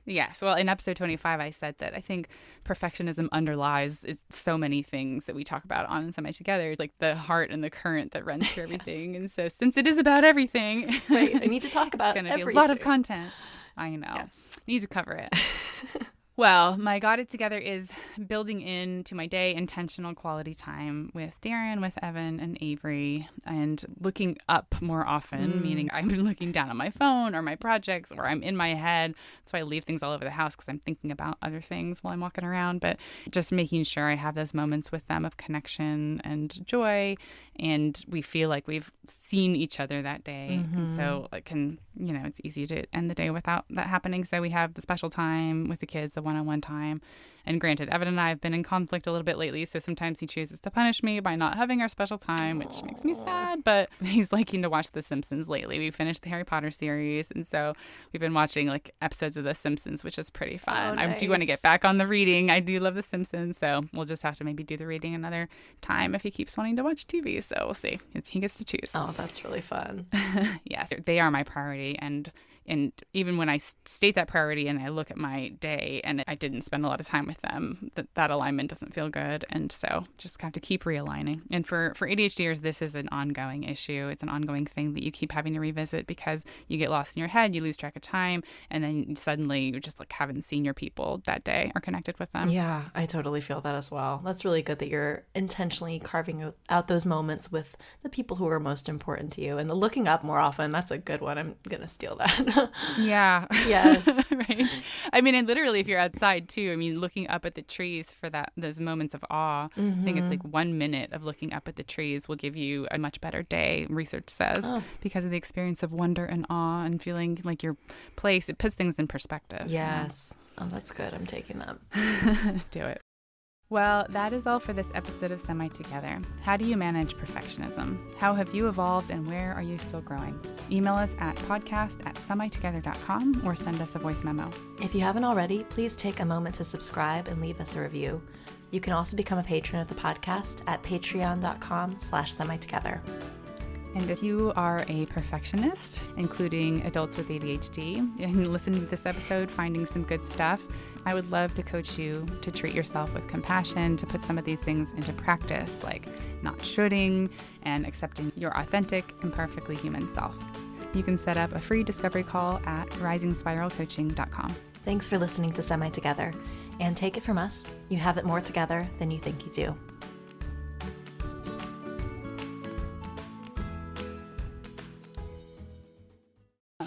Yes. Well, in episode 25, I said that I think perfectionism underlies so many things that we talk about on and Semi Together, like the heart and the current that runs through everything. yes. And so, since it is about everything, right, I need to talk about it's going to be a lot of content. I know. Yes. Need to cover it. Well, my Got It Together is building into my day intentional quality time with Darren, with Evan, and Avery, and looking up more often, mm. meaning I'm looking down on my phone or my projects or I'm in my head. That's why I leave things all over the house because I'm thinking about other things while I'm walking around. But just making sure I have those moments with them of connection and joy. And we feel like we've seen each other that day. Mm-hmm. And so it can, you know, it's easy to end the day without that happening. So we have the special time with the kids, the one on one time. And granted, Evan and I have been in conflict a little bit lately, so sometimes he chooses to punish me by not having our special time, which Aww. makes me sad. But he's liking to watch The Simpsons lately. We finished the Harry Potter series, and so we've been watching like episodes of The Simpsons, which is pretty fun. Oh, nice. I do want to get back on the reading. I do love The Simpsons, so we'll just have to maybe do the reading another time if he keeps wanting to watch TV. So we'll see. He gets to choose. Oh, that's really fun. yes, they are my priority, and and even when I state that priority and I look at my day and I didn't spend a lot of time with them, that that alignment doesn't feel good. And so just have to keep realigning. And for for ADHDers, this is an ongoing issue. It's an ongoing thing that you keep having to revisit because you get lost in your head, you lose track of time, and then suddenly you just like haven't seen your people that day or connected with them. Yeah, I totally feel that as well. That's really good that you're intentionally carving out those moments with the people who are most important to you and the looking up more often. That's a good one. I'm gonna steal that. yeah. Yes. right. I mean, and literally, if you're outside too, I mean, looking up at the trees for that those moments of awe. Mm-hmm. I think it's mm-hmm. like one minute of looking up at the trees will give you a much better day. Research says oh. because of the experience of wonder and awe and feeling like your place. It puts things in perspective. Yes. Oh, that's good. I'm taking that. Do it. Well, that is all for this episode of Semi Together. How do you manage perfectionism? How have you evolved and where are you still growing? Email us at podcast at semitogether.com or send us a voice memo. If you haven't already, please take a moment to subscribe and leave us a review. You can also become a patron of the podcast at patreon.com slash semitogether. And if you are a perfectionist, including adults with ADHD, and listening to this episode, finding some good stuff, I would love to coach you to treat yourself with compassion, to put some of these things into practice, like not shooting and accepting your authentic and perfectly human self. You can set up a free discovery call at risingspiralcoaching.com. Thanks for listening to Semi Together. And take it from us, you have it more together than you think you do.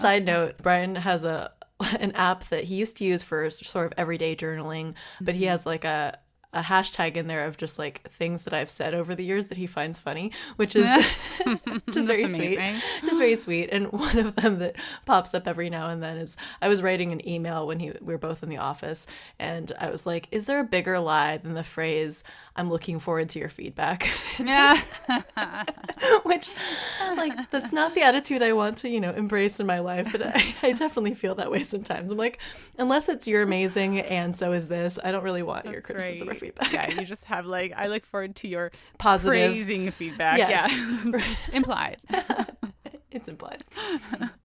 Side note, Brian has a an app that he used to use for sort of everyday journaling, but he mm-hmm. has like a a hashtag in there of just like things that I've said over the years that he finds funny, which is just very amazing. sweet. Just very sweet. And one of them that pops up every now and then is I was writing an email when he we were both in the office and I was like, is there a bigger lie than the phrase I'm looking forward to your feedback? Yeah. which like that's not the attitude I want to, you know, embrace in my life, but I, I definitely feel that way sometimes. I'm like, unless it's you're amazing and so is this, I don't really want that's your criticism right feedback. Yeah, you just have like I look forward to your positive praising feedback. Yes. Yeah. implied. it's implied.